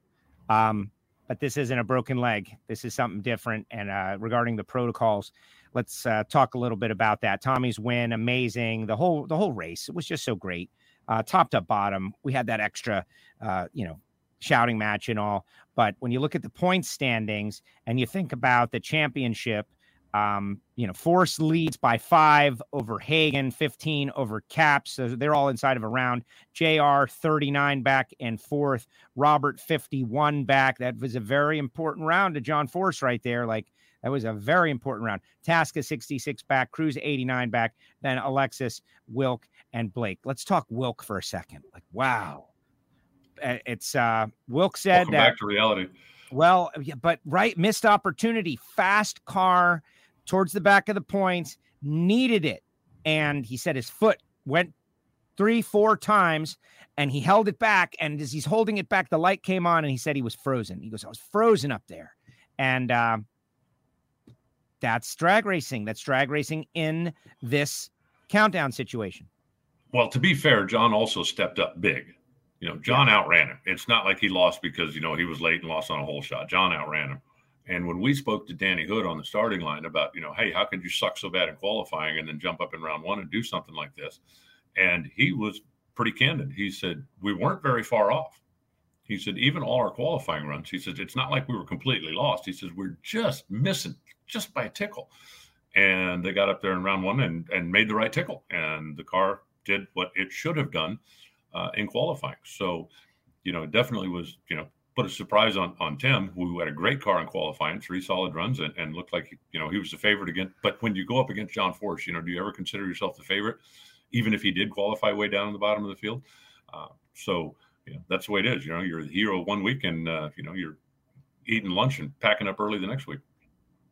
um, but this isn't a broken leg. This is something different. And uh, regarding the protocols, let's uh, talk a little bit about that. Tommy's win, amazing. The whole the whole race, it was just so great, uh, top to bottom. We had that extra, uh, you know, shouting match and all. But when you look at the point standings and you think about the championship um, you know, Force leads by five over Hagan, 15 over Capps. So they're all inside of a round. JR 39 back and fourth. Robert 51 back. That was a very important round to John Force right there. Like That was a very important round. Tasca 66 back, Cruz 89 back, then Alexis, Wilk, and Blake. Let's talk Wilk for a second. Like, wow. It's uh Wilk said Welcome that back to reality. well, but right, missed opportunity, fast car towards the back of the points, needed it. And he said his foot went three, four times and he held it back. And as he's holding it back, the light came on and he said he was frozen. He goes, I was frozen up there. And uh, that's drag racing. That's drag racing in this countdown situation. Well, to be fair, John also stepped up big. You know, John outran him. It's not like he lost because, you know, he was late and lost on a hole shot. John outran him. And when we spoke to Danny Hood on the starting line about, you know, hey, how could you suck so bad in qualifying and then jump up in round one and do something like this? And he was pretty candid. He said, we weren't very far off. He said, even all our qualifying runs, he said, it's not like we were completely lost. He says, we're just missing just by a tickle. And they got up there in round one and, and made the right tickle. And the car did what it should have done uh, in qualifying. So, you know, it definitely was, you know, put a surprise on on Tim, who had a great car in qualifying, three solid runs, and, and looked like you know he was the favorite again. But when you go up against John Force, you know, do you ever consider yourself the favorite, even if he did qualify way down in the bottom of the field? Uh, so that's the way it is. You know, you're the hero one week, and uh, you know you're eating lunch and packing up early the next week.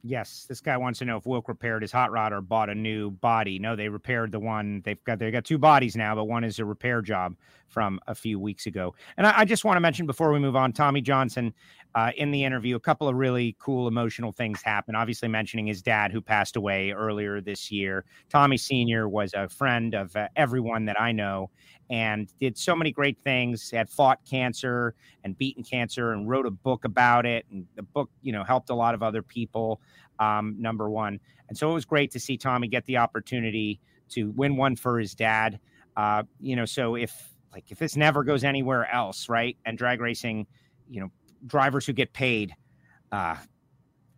Yes, this guy wants to know if Wilk repaired his hot rod or bought a new body. No, they repaired the one. They've got they got two bodies now, but one is a repair job from a few weeks ago. And I, I just want to mention before we move on, Tommy Johnson uh, in the interview, a couple of really cool emotional things happened. Obviously, mentioning his dad who passed away earlier this year. Tommy Senior was a friend of uh, everyone that I know, and did so many great things. Had fought cancer and beaten cancer, and wrote a book about it. And the book, you know, helped a lot of other people. Um, number one, and so it was great to see Tommy get the opportunity to win one for his dad. Uh, you know, so if like if this never goes anywhere else, right? And drag racing, you know, drivers who get paid. Uh,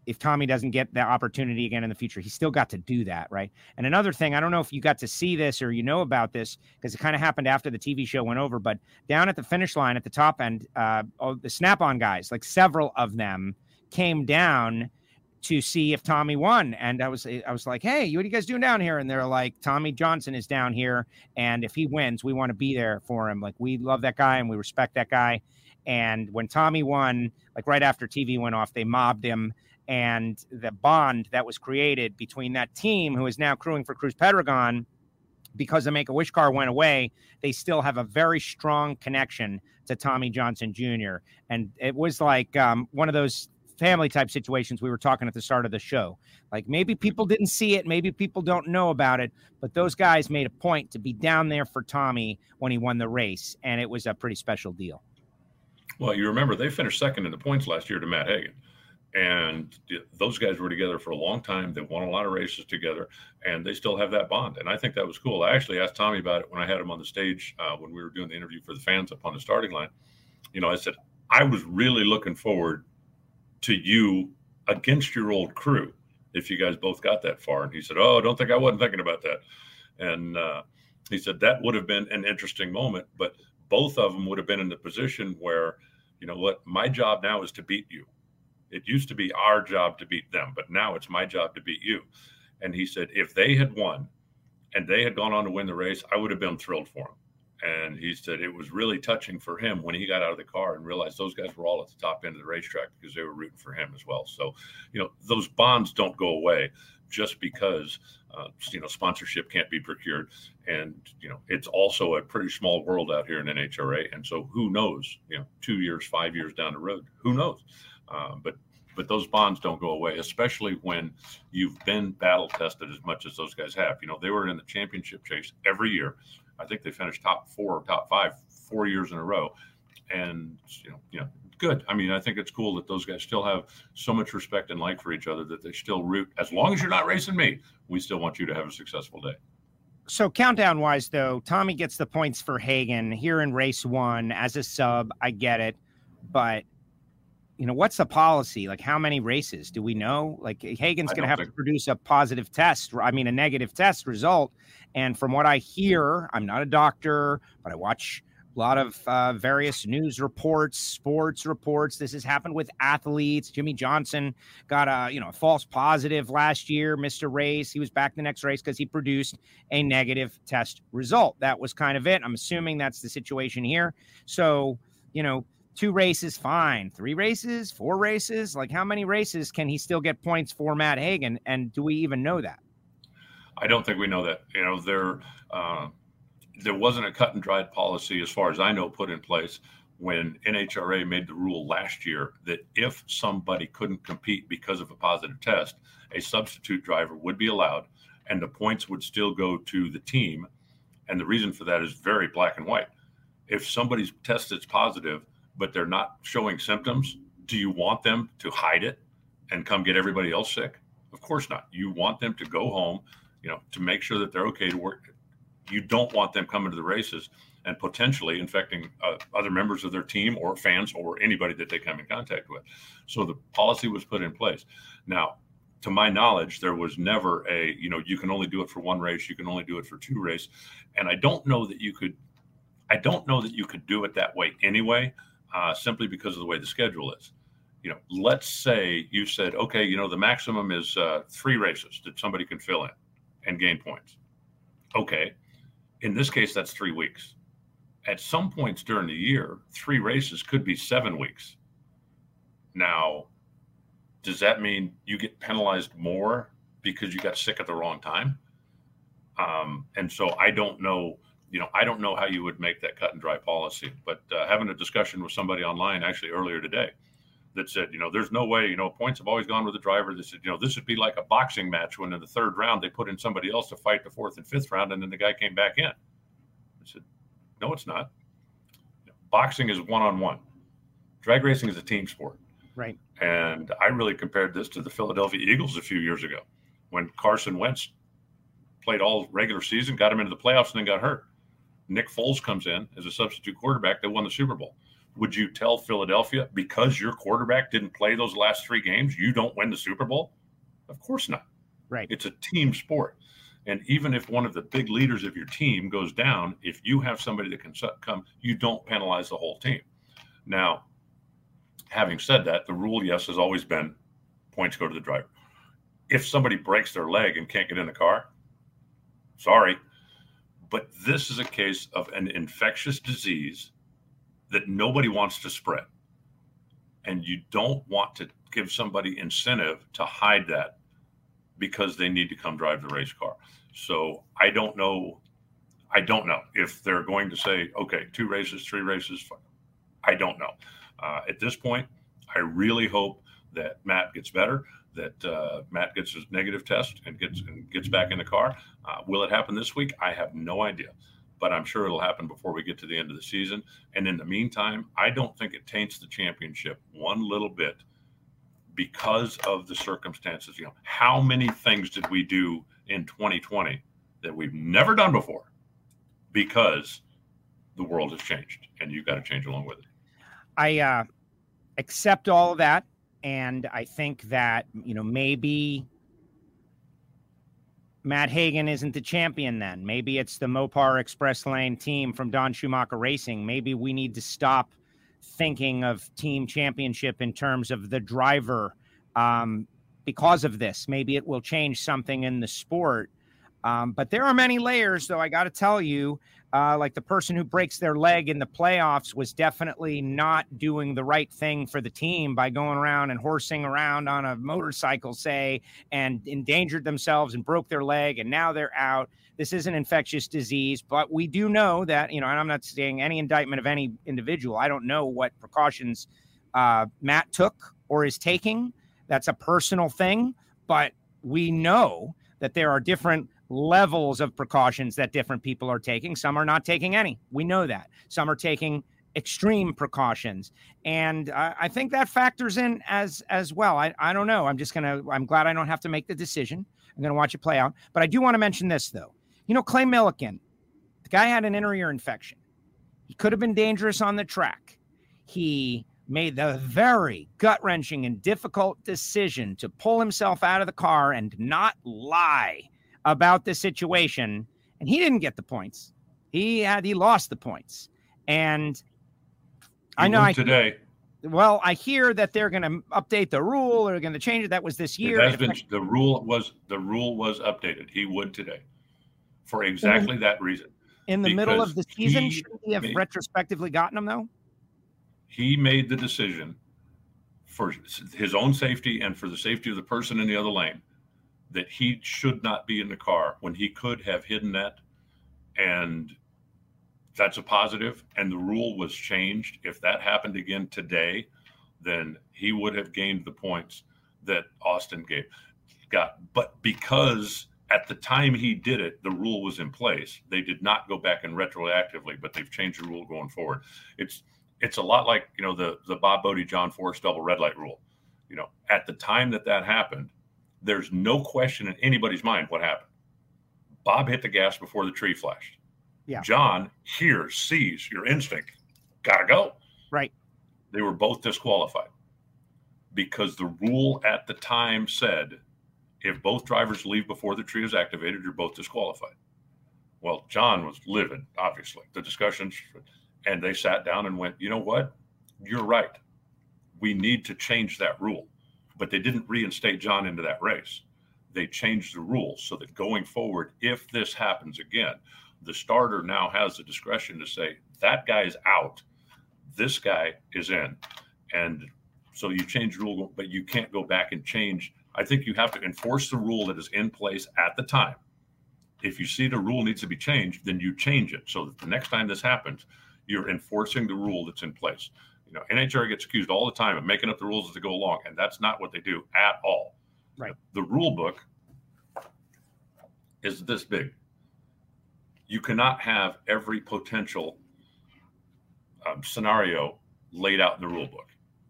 if Tommy doesn't get the opportunity again in the future, he still got to do that, right? And another thing, I don't know if you got to see this or you know about this because it kind of happened after the TV show went over, but down at the finish line at the top end, uh, oh, the snap on guys, like several of them came down to see if Tommy won. And I was I was like, hey, what are you guys doing down here? And they're like, Tommy Johnson is down here. And if he wins, we want to be there for him. Like we love that guy and we respect that guy. And when Tommy won, like right after TV went off, they mobbed him. And the bond that was created between that team, who is now crewing for Cruz Pedregon, because the Make a Wish car went away, they still have a very strong connection to Tommy Johnson Jr. And it was like um, one of those family type situations we were talking at the start of the show. Like maybe people didn't see it, maybe people don't know about it, but those guys made a point to be down there for Tommy when he won the race. And it was a pretty special deal. Well, you remember they finished second in the points last year to Matt Hagan. And those guys were together for a long time. They won a lot of races together, and they still have that bond. And I think that was cool. I actually asked Tommy about it when I had him on the stage uh, when we were doing the interview for the fans up on the starting line. You know, I said, I was really looking forward to you against your old crew if you guys both got that far. And he said, Oh, don't think I wasn't thinking about that. And uh, he said that would have been an interesting moment, but both of them would have been in the position where, you know what, my job now is to beat you. It used to be our job to beat them, but now it's my job to beat you. And he said, if they had won and they had gone on to win the race, I would have been thrilled for them. And he said it was really touching for him when he got out of the car and realized those guys were all at the top end of the racetrack because they were rooting for him as well. So, you know, those bonds don't go away just because uh, you know sponsorship can't be procured. And you know it's also a pretty small world out here in nhra and so who knows you know two years five years down the road who knows? Uh, but but those bonds don't go away especially when you've been battle tested as much as those guys have. You know they were in the championship chase every year i think they finished top four or top five four years in a row and you know you know good. I mean, I think it's cool that those guys still have so much respect and like for each other that they still root. As long as you're not racing me, we still want you to have a successful day. So countdown wise, though, Tommy gets the points for Hagan here in race one as a sub. I get it, but you know what's the policy? Like, how many races do we know? Like, Hagan's going to have think... to produce a positive test. I mean, a negative test result. And from what I hear, I'm not a doctor, but I watch a lot of uh, various news reports, sports reports. This has happened with athletes. Jimmie Johnson got a you know a false positive last year, missed a race. He was back the next race because he produced a negative test result. That was kind of it. I'm assuming that's the situation here. So you know, two races, fine. Three races, four races. Like how many races can he still get points for Matt Hagan? And do we even know that? I don't think we know that. You know, there uh, there wasn't a cut and dried policy, as far as I know, put in place when NHRA made the rule last year that if somebody couldn't compete because of a positive test, a substitute driver would be allowed, and the points would still go to the team. And the reason for that is very black and white. If somebody's tested positive, but they're not showing symptoms, do you want them to hide it and come get everybody else sick? Of course not. You want them to go home you know, to make sure that they're okay to work. You don't want them coming to the races and potentially infecting uh, other members of their team or fans or anybody that they come in contact with. So the policy was put in place. Now, to my knowledge, there was never a, you know, you can only do it for one race, you can only do it for two races. And I don't know that you could, I don't know that you could do it that way anyway, uh, simply because of the way the schedule is. You know, let's say you said, okay, you know, the maximum is uh, three races that somebody can fill in and gain points. Okay. In this case, that's three weeks. At some points during the year, three races could be seven weeks. Now, does that mean you get penalized more because you got sick at the wrong time? Um, and so I don't know, you know, I don't know how you would make that cut and dry policy. But uh, having a discussion with somebody online actually earlier today, that said, you know, there's no way, you know, points have always gone with the driver. They said, you know, this would be like a boxing match when in the third round they put in somebody else to fight the fourth and fifth round, and then the guy came back in. I said, no, it's not. Boxing is one on one. Drag racing is a team sport. Right. And I really compared this to the Philadelphia Eagles a few years ago when Carson Wentz played all regular season, got him into the playoffs, and then got hurt. Nick Foles comes in as a substitute quarterback that won the Super Bowl would you tell Philadelphia because your quarterback didn't play those last three games, you don't win the Super Bowl? Of course not. Right. It's a team sport. And even if one of the big leaders of your team goes down, if you have somebody that can come, you don't penalize the whole team. Now, having said that, the rule, yes, has always been points go to the driver. If somebody breaks their leg and can't get in the car, sorry. But this is a case of an infectious disease that nobody wants to spread. And you don't want to give somebody incentive to hide that because they need to come drive the race car. So I don't know. I don't know if they're going to say, okay, two races, three races. I don't know. Uh, at this point, I really hope that Matt gets better, that uh, Matt gets his negative test and gets and gets back in the car. Uh, will it happen this week? I have no idea but I'm sure it'll happen before we get to the end of the season. And in the meantime, I don't think it taints the championship one little bit because of the circumstances. You know, how many things did we do in 2020 that we've never done before because the world has changed and you've got to change along with it. I uh, accept all of that. And I think that, you know, maybe Matt Hagan isn't the champion then. Maybe it's the Mopar Express Lane team from Don Schumacher Racing. Maybe we need to stop thinking of team championship in terms of the driver um, because of this. Maybe it will change something in the sport. Um, but there are many layers, though. I got to tell you, uh, like the person who breaks their leg in the playoffs was definitely not doing the right thing for the team by going around and horsing around on a motorcycle, say, and endangered themselves and broke their leg, and now they're out. This is an infectious disease, but we do know that, you know, and I'm not saying any indictment of any individual. I don't know what precautions uh, Matt took or is taking. That's a personal thing, but we know that there are different levels of precautions that different people are taking. Some are not taking any. We know that. Some are taking extreme precautions. And uh, i think that factors in as as well. I, I don't know. I'm just gonna i'm glad i don't have to make the decision. I'm gonna watch it play out. But i do want to mention this though. You know clay millican the guy had an inner ear infection. He could have been dangerous on the track. He made the very gut wrenching and difficult decision to pull himself out of the car and not lie about the situation, and he didn't get the points. He had he lost the points. And He I know I today. well, I hear that they're going to update the rule or going to change it. That was this year. Been, the rule was the rule was updated. He would today for exactly that reason. in the middle of the season, he should he have made- retrospectively gotten them though? He made the decision for his own safety and for the safety of the person in the other lane that he should not be in the car when he could have hidden that. And that's a positive. And the rule was changed. If that happened again today, then he would have gained the points that Austin gave got. But because at the time he did it, the rule was in place. They did not go back and retroactively, but they've changed the rule going forward. It's it's a lot like you know the the Bob Bode John Force double red light rule. You know, at the time that that happened, there's no question in anybody's mind what happened. Bob hit the gas before the tree flashed. Yeah. John hears, sees your instinct, gotta go. Right. They were both disqualified because the rule at the time said if both drivers leave before the tree is activated, you're both disqualified. Well, John was livid, obviously. The discussions, and they sat down and went, you know what? You're right. We need to change that rule. But they didn't reinstate John into that race. They changed the rules so that going forward, if this happens again, the starter now has the discretion to say, that guy is out, this guy is in. And so you change rule, but you can't go back and change. I think you have to enforce the rule that is in place at the time. If you see the rule needs to be changed, then you change it so that the next time this happens, you're enforcing the rule that's in place. You know, NHRA gets accused all the time of making up the rules as they go along, and that's not what they do at all. Right. The rule book is this big. You cannot have every potential um, scenario laid out in the rule book.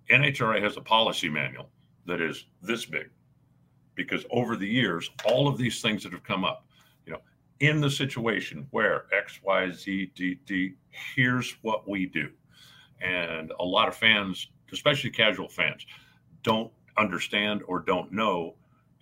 NHRA has a policy manual that is this big because over the years, all of these things that have come up, you know, in the situation where X, Y, Z, D, D, here's what we do. And a lot of fans, especially casual fans, don't understand or don't know.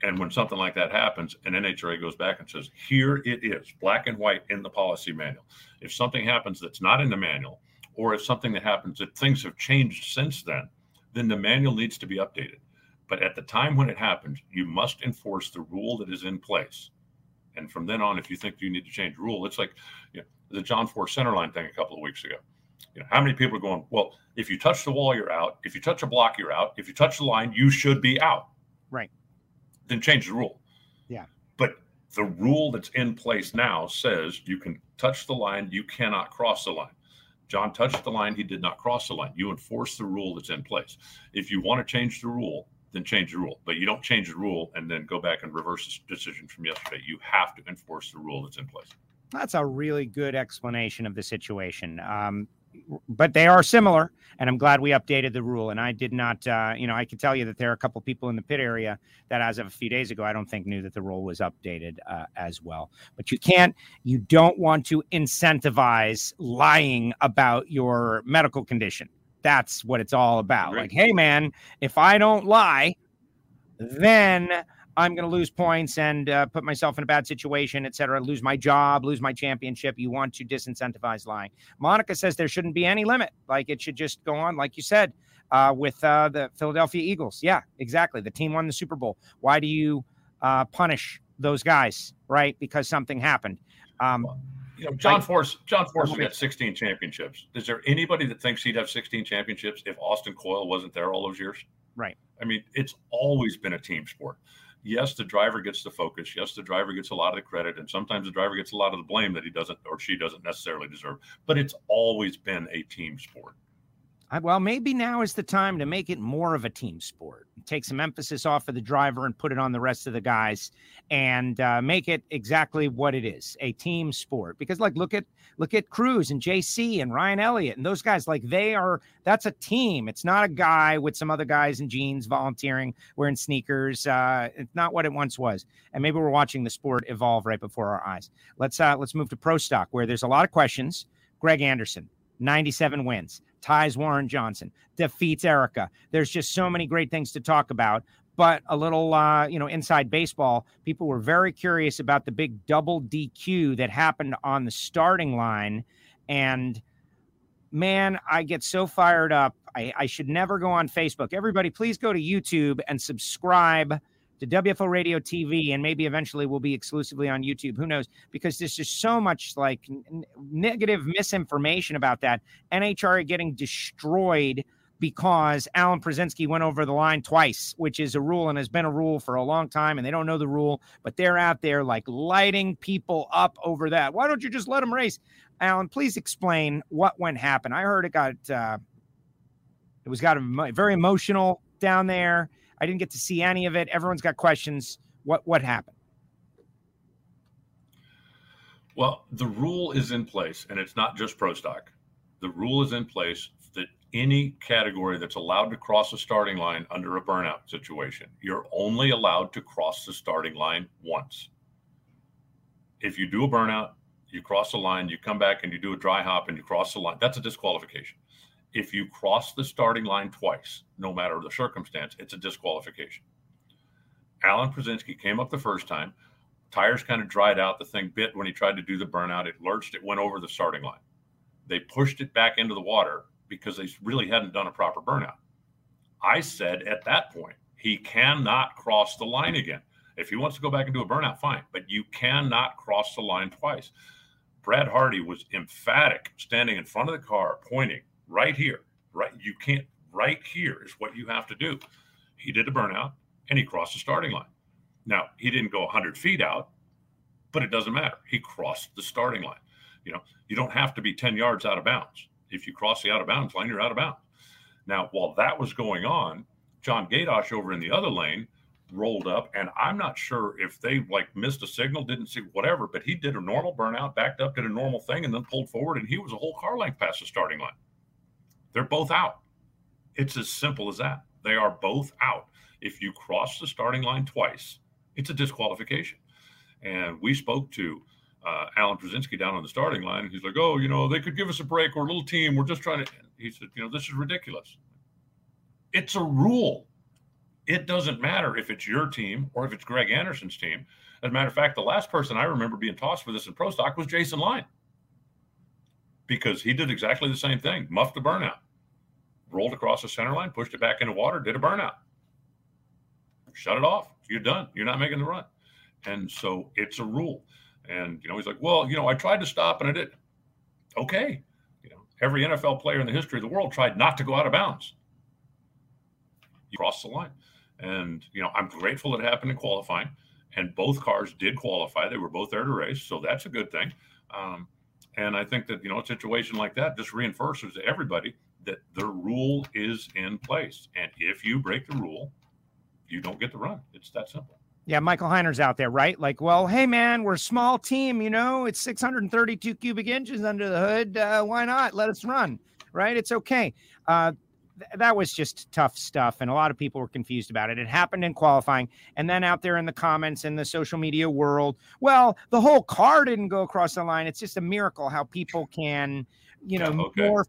And when something like that happens, and NHRA goes back and says, here it is, black and white in the policy manual. If something happens that's not in the manual, or if something that happens that things have changed since then, then the manual needs to be updated. But at the time when it happens, you must enforce the rule that is in place. And from then on, if you think you need to change rule, it's like you know, the John Force centerline thing a couple of weeks ago. You know, how many people are going, well, if you touch the wall, you're out. If you touch a block, you're out. If you touch the line, you should be out. Right. Then change the rule. Yeah. But the rule that's in place now says you can touch the line, you cannot cross the line. John touched the line, he did not cross the line. You enforce the rule that's in place. If you want to change the rule, then change the rule. But you don't change the rule and then go back and reverse the decision from yesterday. You have to enforce the rule that's in place. That's a really good explanation of the situation. Um, but they are similar, and I'm glad we updated the rule. And I did not, uh, you know, I can tell you that there are a couple people in the pit area that, as of a few days ago, I don't think knew that the rule was updated uh, as well. But you can't, you don't want to incentivize lying about your medical condition. That's what it's all about. Like, hey, man, if I don't lie, then I'm going to lose points and uh, put myself in a bad situation, et cetera, lose my job, lose my championship. You want to disincentivize lying. Monica says there shouldn't be any limit. Like it should just go on, like you said, uh, with uh, the Philadelphia Eagles. Yeah, exactly. The team won the Super Bowl. Why do you uh, punish those guys, right? Because something happened. Um, You know, John Like- Force, John Force got 16 championships. Is there anybody that thinks he'd have 16 championships if Austin Coil wasn't there all those years? Right. I mean, it's always been a team sport. Yes, the driver gets the focus. Yes, the driver gets a lot of the credit, and sometimes the driver gets a lot of the blame that he doesn't or she doesn't necessarily deserve. But it's always been a team sport. Well, maybe now is the time to make it more of a team sport. Take some emphasis off of the driver and put it on the rest of the guys, and uh, make it exactly what it is—a team sport. Because, like, look at look at Cruz and JC and Ryan Elliott and those guys. Like, they are that's a team. It's not a guy with some other guys in jeans volunteering wearing sneakers. Uh, it's not what it once was. And maybe we're watching the sport evolve right before our eyes. Let's uh, let's move to pro stock where there's a lot of questions. Greg Anderson, 97 wins, ties Warren Johnson, defeats Erica. There's just so many great things to talk about. But a little, uh, you know, inside baseball, people were very curious about the big double DQ that happened on the starting line. And man, I get so fired up. I, I should never go on Facebook. Everybody, please go to YouTube and subscribe to WFO Radio TV, and maybe eventually we'll be exclusively on YouTube. Who knows? Because there's just so much like n- negative misinformation about that. NHRA getting destroyed because Alan Prusiensky went over the line twice, which is a rule and has been a rule for a long time, and they don't know the rule, but they're out there like lighting people up over that. Why don't you just let them race? Alan, please explain what went happen. I heard it got uh, it was got very emotional down there. I didn't get to see any of it. Everyone's got questions. What what happened? Well, the rule is in place, and it's not just pro stock. The rule is in place that any category that's allowed to cross the starting line under a burnout situation, you're only allowed to cross the starting line once. If you do a burnout, you cross the line, you come back and you do a dry hop and you cross the line, that's a disqualification. If you cross the starting line twice, no matter the circumstance, it's a disqualification. Alan Prusiensky came up the first time. Tires kind of dried out. The thing bit when he tried to do the burnout. It lurched. It went over the starting line. They pushed it back into the water because they really hadn't done a proper burnout. I said at that point, he cannot cross the line again. If he wants to go back and do a burnout, fine, but you cannot cross the line twice. Brad Hardy was emphatic, standing in front of the car, pointing right here, right. You can't, right here is what you have to do. He did a burnout and he crossed the starting line. Now, he didn't go 100 feet out, but it doesn't matter. He crossed the starting line. You know, you don't have to be 10 yards out of bounds. If you cross the out of bounds line, you're out of bounds. Now, while that was going on, John Gaydosh over in the other lane rolled up, and I'm not sure if they like missed a signal, didn't see whatever, but he did a normal burnout, backed up, did a normal thing, and then pulled forward, and he was a whole car length past the starting line. They're both out. It's as simple as that. They are both out. If you cross the starting line twice, it's a disqualification. And we spoke to uh, Alan Prusiensky down on the starting line. He's like, "Oh, you know, they could give us a break. We're a little team. We're just trying to." He said, "You know, this is ridiculous. It's a rule it doesn't matter if it's your team or if it's Greg Anderson's team. As a matter of fact, the last person I remember being tossed for this in pro stock was Jason Line because he did exactly the same thing muffed the burnout, rolled across the center line, pushed it back into water, did a burnout, shut it off. You're done. You're not making the run. And so it's a rule. And, you know, he's like, well, you know, I tried to stop and I did. Okay. You know, every NFL player in the history of the world tried not to go out of bounds. You cross the line. And, you know, I'm grateful it happened in qualifying. And both cars did qualify. They were both there to race. So that's a good thing. Um, and I think that, you know, a situation like that just reinforces everybody that the rule is in place. And if you break the rule, you don't get the run. It's that simple. Yeah, Michael Heiner's out there, right? Like, well, hey man, we're a small team, you know, it's 632 cubic inches under the hood. Uh, why not? Let us run, right? It's okay. Uh, that was just tough stuff and a lot of people were confused about it it happened in qualifying and then out there in the comments in the social media world well the whole car didn't go across the line it's just a miracle how people can you know yeah, okay. more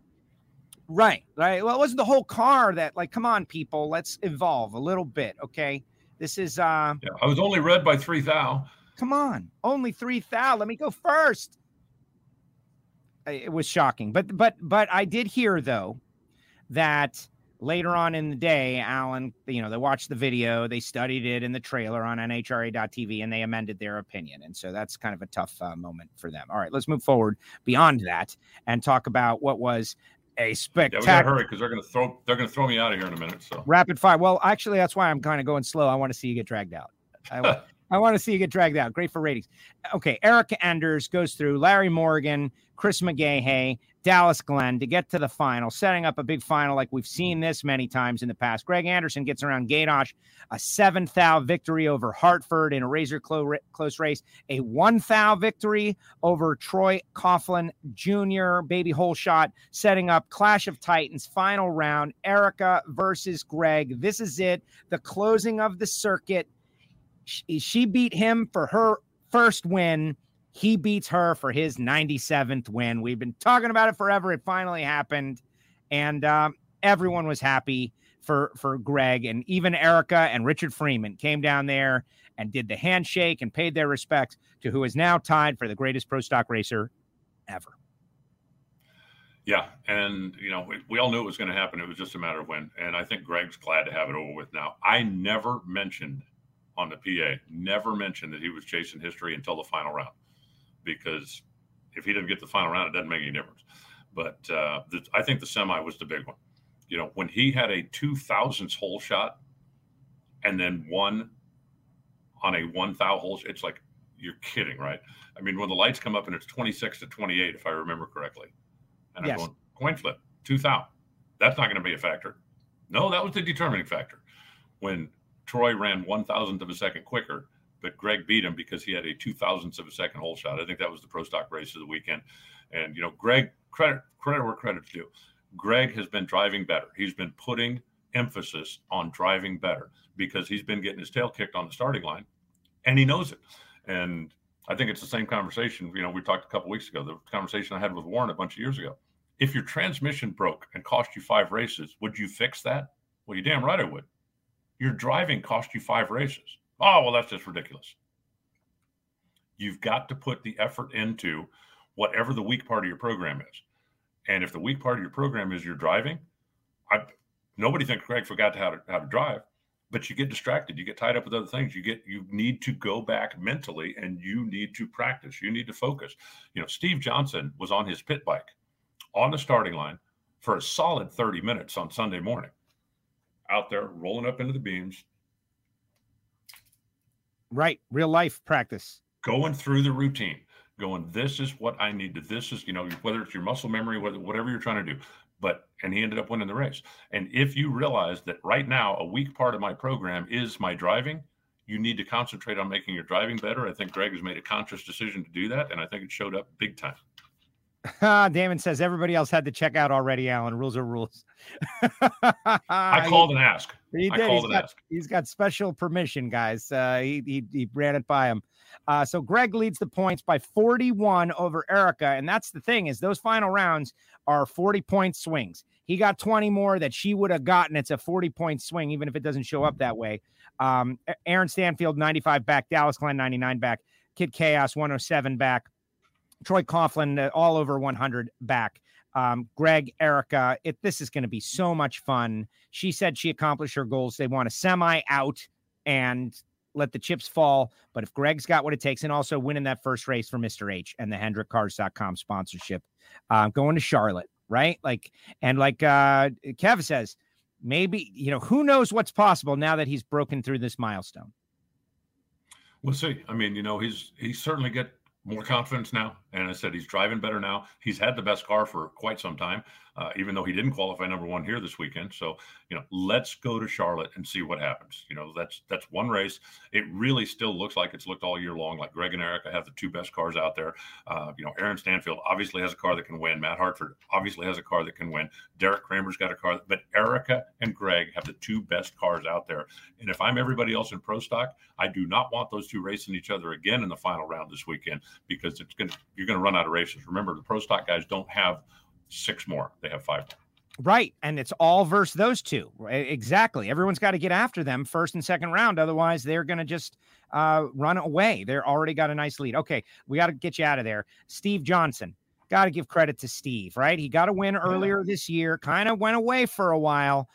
right right well it wasn't the whole car that like come on people let's evolve a little bit okay this is uh yeah, i was only read by three thou come on only three thou let me go first it was shocking but but but i did hear though that later on in the day, Alan, you know, they watched the video, they studied it in the trailer on NHRA.tv, and they amended their opinion. And so that's kind of a tough uh, moment for them. All right, let's move forward beyond that and talk about what was a spectacular. Yeah, we gotta hurry because they're gonna throw they're gonna throw me out of here in a minute. So rapid fire. Well, actually, that's why I'm kind of going slow. I want to see you get dragged out. I, I want to see you get dragged out. Great for ratings. Okay, Erica Enders goes through Larry Morgan, Chris McGaha, Dallas Glenn to get to the final, setting up a big final like we've seen this many times in the past. Greg Anderson gets around Gaydosh, a seven thou victory over Hartford in a razor close race, a one thou victory over Troy Coughlin Jr., baby hole shot, setting up Clash of Titans final round, Erica versus Greg. This is it, the closing of the circuit. She beat him for her first win he beats her for his 97th win. We've been talking about it forever. It finally happened, and um, everyone was happy for for Greg, and even Erica and Richard Freeman came down there and did the handshake and paid their respects to who is now tied for the greatest pro stock racer ever. Yeah, and you know we, we all knew it was going to happen. It was just a matter of when. And I think Greg's glad to have it over with now. I never mentioned on the PA, never mentioned that he was chasing history until the final round, because if he didn't get the final round, it doesn't make any difference. But uh, the, I think the semi was the big one. You know, when he had a two thousandths hole shot, and then one on a one thou hole, it's like you're kidding, right? I mean, when the lights come up and it's twenty six to twenty eight, if I remember correctly and yes. I'm going, coin flip, two thou. That's not going to be a factor. No, that was the determining factor. When Troy ran one thousandth of a second quicker, but Greg beat him because he had a two thousandths of a second hole shot. I think that was the pro stock race of the weekend. And you know, Greg credit credit where credit's due. Greg has been driving better. He's been putting emphasis on driving better because he's been getting his tail kicked on the starting line, and he knows it. And I think it's the same conversation. You know, we talked a couple weeks ago. The conversation I had with Warren a bunch of years ago if your transmission broke and cost you five races, would you fix that? Well, you damn right I would. Your driving cost you five races. Oh, well, that's just ridiculous. You've got to put the effort into whatever the weak part of your program is. And if the weak part of your program is your driving, I nobody thinks Greg forgot how to how to drive, but you get distracted, you get tied up with other things. You get you need to go back mentally and you need to practice. You need to focus. You know, Steve Johnson was on his pit bike on the starting line for a solid 30 minutes on Sunday morning, out there rolling up into the beams. Right. Real life practice. Going through the routine, going, this is what I need to, this is, you know, whether it's your muscle memory, whether, whatever you're trying to do. But, and he ended up winning the race. And if you realize that right now, a weak part of my program is my driving, you need to concentrate on making your driving better. I think Greg has made a conscious decision to do that. And I think it showed up big time. Damon says everybody else had to check out already, Alan. Rules are rules. I called and asked. He did. He's got, he's got, special permission, guys. Uh, he, he, he ran it by him. Uh, so Greg leads the points by 41 over Erica. And that's the thing is those final rounds are 40 point swings. He got 20 more that she would have gotten. It's a 40 point swing, even if it doesn't show up that way. Um, Aaron Stanfield, 95 back. Dallas Glenn, 99 back. Kid Chaos, 107 back. Troy Coughlin, uh, all over 100 back. Um, Greg, Erica, it, this is going to be so much fun. She said she accomplished her goals. They want a semi out and let the chips fall. But if Greg's got what it takes, and also winning that first race for Mr. H and the HendrickCars.com sponsorship, uh, going to Charlotte, right? Like, and like uh, Kev says, maybe, you know, who knows what's possible now that he's broken through this milestone. We'll see. I mean, you know, he's he's certainly got more confidence now. And I said he's driving better now. He's had the best car for quite some time uh, even though he didn't qualify number one here this weekend. So, you know, let's go to Charlotte and see what happens. You know, that's that's one race. It really still looks like it's looked all year long. Like Greg and Erica have the two best cars out there. Uh, you know, Aaron Stanfield obviously has a car that can win. Matt Hartford obviously has a car that can win. Deric Kramer's got a car, but Erica and Greg have the two best cars out there. And if I'm everybody else in pro stock, I do not want those two racing each other again in the final round this weekend because it's going to you're going to run out of races. Remember, the pro stock guys don't have six more. They have five. Right. And it's all versus those two. Exactly. Everyone's got to get after them first and second round. Otherwise, they're going to just uh, run away. They're already got a nice lead. Okay. We got to get you out of there. Steve Johnson. Got to give credit to Steve, right? He got a win earlier this year, kind of went away for a while.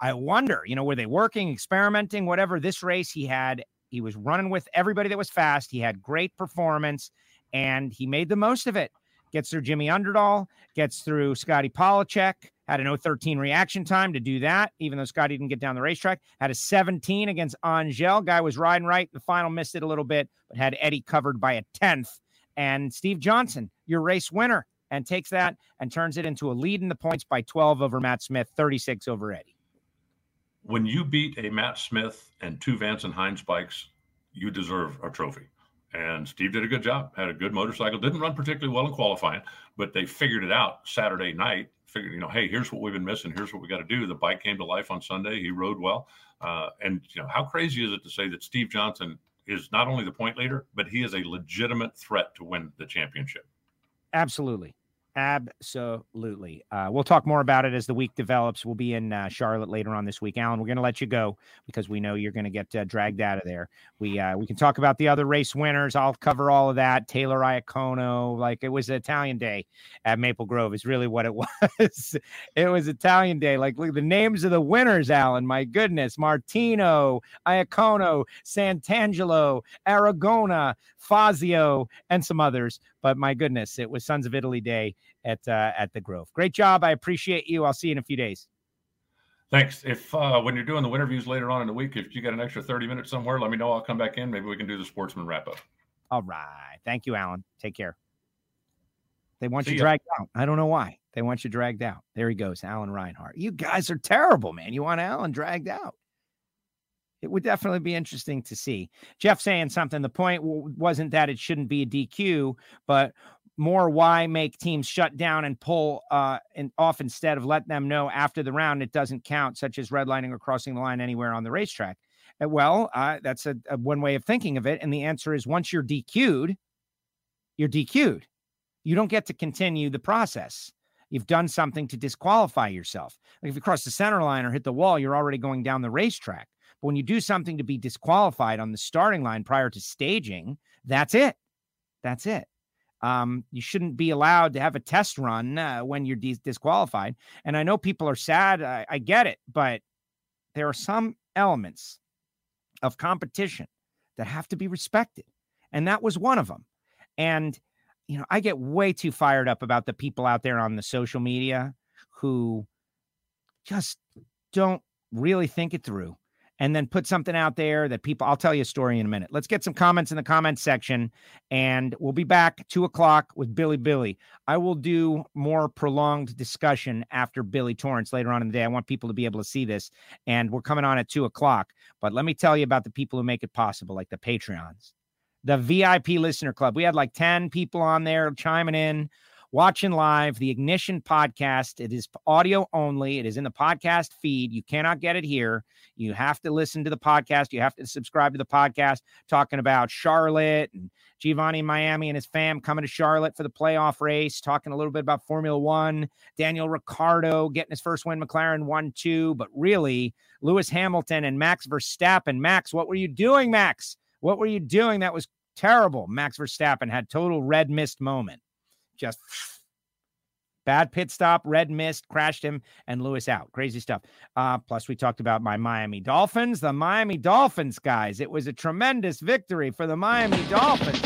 I wonder, you know, were they working, experimenting, whatever? This race, he had, he was running with everybody that was fast. He had great performance and he made the most of it gets through Jimmy Underdahl, gets through Scotty Polacek, had an 013 reaction time to do that, even though Scotty didn't get down the racetrack. Had a 17 against Angelle. Guy was riding right. The final missed it a little bit, but had Eddie covered by a 10th. And Steve Johnson, your race winner, and takes that and turns it into a lead in the points by 12 over Matt Smith, 36 over Eddie. When you beat a Matt Smith and two Vance and Hines bikes, you deserve a trophy. And Steve did a good job. Had a good motorcycle. Didn't run particularly well in qualifying, but they figured it out Saturday night. Figured, you know, hey, here's what we've been missing. Here's what we got to do. The bike came to life on Sunday. He rode well. Uh, and you know, how crazy is it to say that Steve Johnson is not only the point leader, but he is a legitimate threat to win the championship? Absolutely. Absolutely. Uh, we'll talk more about it as the week develops. We'll be in uh, Charlotte later on this week. Alan, we're going to let you go because we know you're going to get uh, dragged out of there. We uh, we can talk about the other race winners. I'll cover all of that. Taylor Iacono, like it was Italian day at Maple Grove, is really what it was. it was Italian day. Like look, the names of the winners, Alan. My goodness, Martino, Iacono, Santangelo, Aragona, Fazio, and some others. But my goodness, it was Sons of Italy Day at uh, at the Grove. Great job. I appreciate you. I'll see you in a few days. Thanks. If uh, when you're doing the interviews later on in the week, if you got an extra 30 minutes somewhere, let me know. I'll come back in. Maybe we can do the sportsman wrap up. All right. Thank you, Alan. Take care. They want see you ya. dragged out. I don't know why. They want you dragged out. There he goes, Alan Reinhart. You guys are terrible, man. You want Alan dragged out. It would definitely be interesting to see. Jeff saying something. The point wasn't that it shouldn't be a DQ, but more why make teams shut down and pull uh, and off instead of let them know after the round it doesn't count, such as redlining or crossing the line anywhere on the racetrack. Uh, well, uh, that's a, a one way of thinking of it, and the answer is once you're DQ'd, you're DQ'd. You don't get to continue the process. You've done something to disqualify yourself. Like if you cross the center line or hit the wall, you're already going down the racetrack. When you do something to be disqualified on the starting line prior to staging, that's it. That's it. Um, you shouldn't be allowed to have a test run uh, when you're dis- disqualified. And I know people are sad. I, I get it, but there are some elements of competition that have to be respected. And that was one of them. And, you know, I get way too fired up about the people out there on the social media who just don't really think it through and then put something out there that people I'll tell you a story in a minute. Let's get some comments in the comment section and we'll be back two o'clock with Billy Billy. I will do more prolonged discussion after Billy Torrence later on in the day. I want people to be able to see this. And we're coming on at two o'clock. But let me tell you about the people who make it possible, like the Patreons, the VIP listener club. We had like 10 people on there chiming in watching live the Ignition podcast. It is audio only, it is in the podcast feed. You cannot get it here. You have to listen to the podcast. You have to subscribe to the podcast talking about Charlotte and Giovanni Miami and his fam coming to Charlotte for the playoff race, talking a little bit about Formula One, Daniel Ricciardo getting his first win, McLaren 1 2, but really Lewis Hamilton and Max Verstappen. Max, what were you doing, Max? What were you doing? That was terrible. Max Verstappen had total red mist moment just bad pit stop, red mist, crashed him, and Lewis out. Crazy stuff. Uh, plus, we talked about my Miami Dolphins, the Miami Dolphins, guys. It was a tremendous victory for the Miami Dolphins.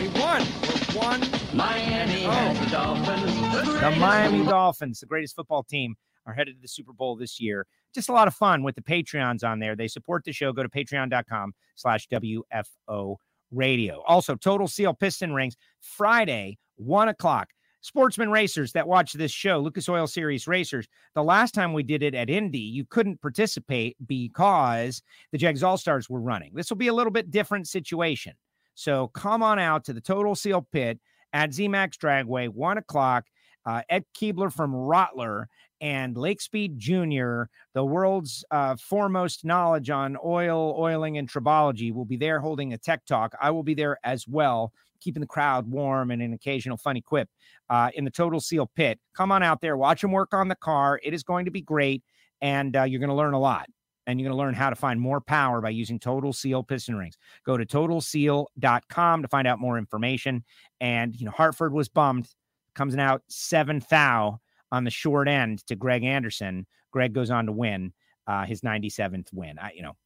We won. We're one. Miami oh. Dolphins. The, the Miami Dolphins, the greatest football team, are headed to the Super Bowl this year. Just a lot of fun with the Patreons on there. They support the show. Go to patreon.com slash WFO radio. Also, Total Seal Piston Rings Friday one o'clock. Sportsman racers that watch this show, Lucas Oil Series racers, the last time we did it at Indy, you couldn't participate because the Jegs All Stars were running. This will be a little bit different situation. So come on out to the Total Seal Pit at ZMAX Dragway, one o'clock. Uh, Ed Keebler from Rottler and Lake Speed Jr., the world's uh, foremost knowledge on oil, oiling, and tribology, will be there holding a tech talk. I will be there as well keeping the crowd warm and an occasional funny quip uh, in the Total Seal pit. Come on out there, watch them work on the car. It is going to be great, and uh, you're going to learn a lot. And you're going to learn how to find more power by using Total Seal piston rings. Go to totalseal.com to find out more information. And, you know, Hartford was bummed, comes out seven thou on the short end to Greg Anderson. Greg goes on to win uh, his 97th win. I, you know,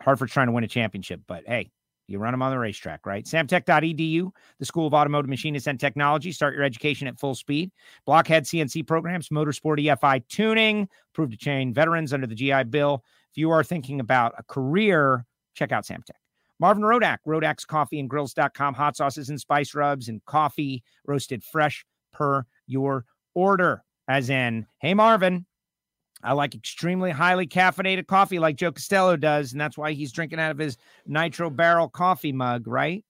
Hartford's trying to win a championship, but hey, you run them on the racetrack, right? Samtech.edu, the School of Automotive Machinists and Technology. Start your education at full speed. Blockhead CNC programs, motorsport EFI tuning, approved to chain veterans under the GI Bill. If you are thinking about a career, check out Samtech. Marvin Rodak, Rodak's Coffee and Grills.com, hot sauces and spice rubs and coffee roasted fresh per your order. As in, hey, Marvin, I like extremely highly caffeinated coffee like Joe Castello does, and that's why he's drinking out of his nitro barrel coffee mug, right?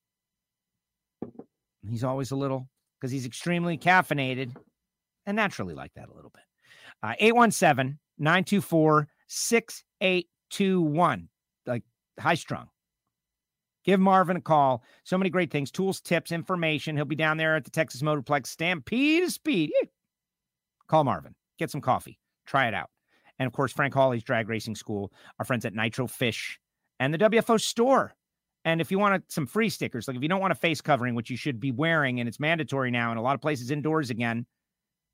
He's always a little because he's extremely caffeinated and naturally like that a little bit. Uh, 817 924 6821, like high strung. Give Marvin a call. So many great things tools, tips, information. He'll be down there at the Texas Motorplex Stampede of Speed. Call Marvin. Get some coffee. Try it out. And of course, Frank Hawley's Drag Racing School, our friends at Nitro Fish, and the WFO store. And if you want some free stickers, like if you don't want a face covering, which you should be wearing, and it's mandatory now in a lot of places indoors again,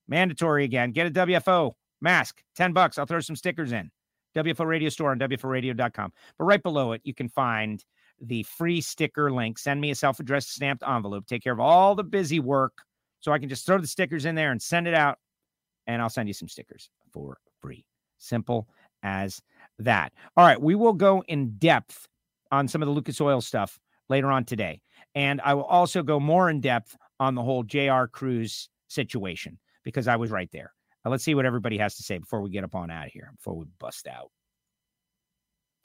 mandatory again, get a WFO mask, 10 bucks. I'll throw some stickers in. WFO Radio Store on WFORadio.com. But right below it, you can find the free sticker link. Send me a self addressed stamped envelope. Take care of all the busy work so I can just throw the stickers in there and send it out. And I'll send you some stickers for free. Simple as that. All right. We will go in depth on some of the Lucas Oil stuff later on today. And I will also go more in depth on the whole JR Cruz situation because I was right there. Now, let's see what everybody has to say before we get up on out of here, before we bust out.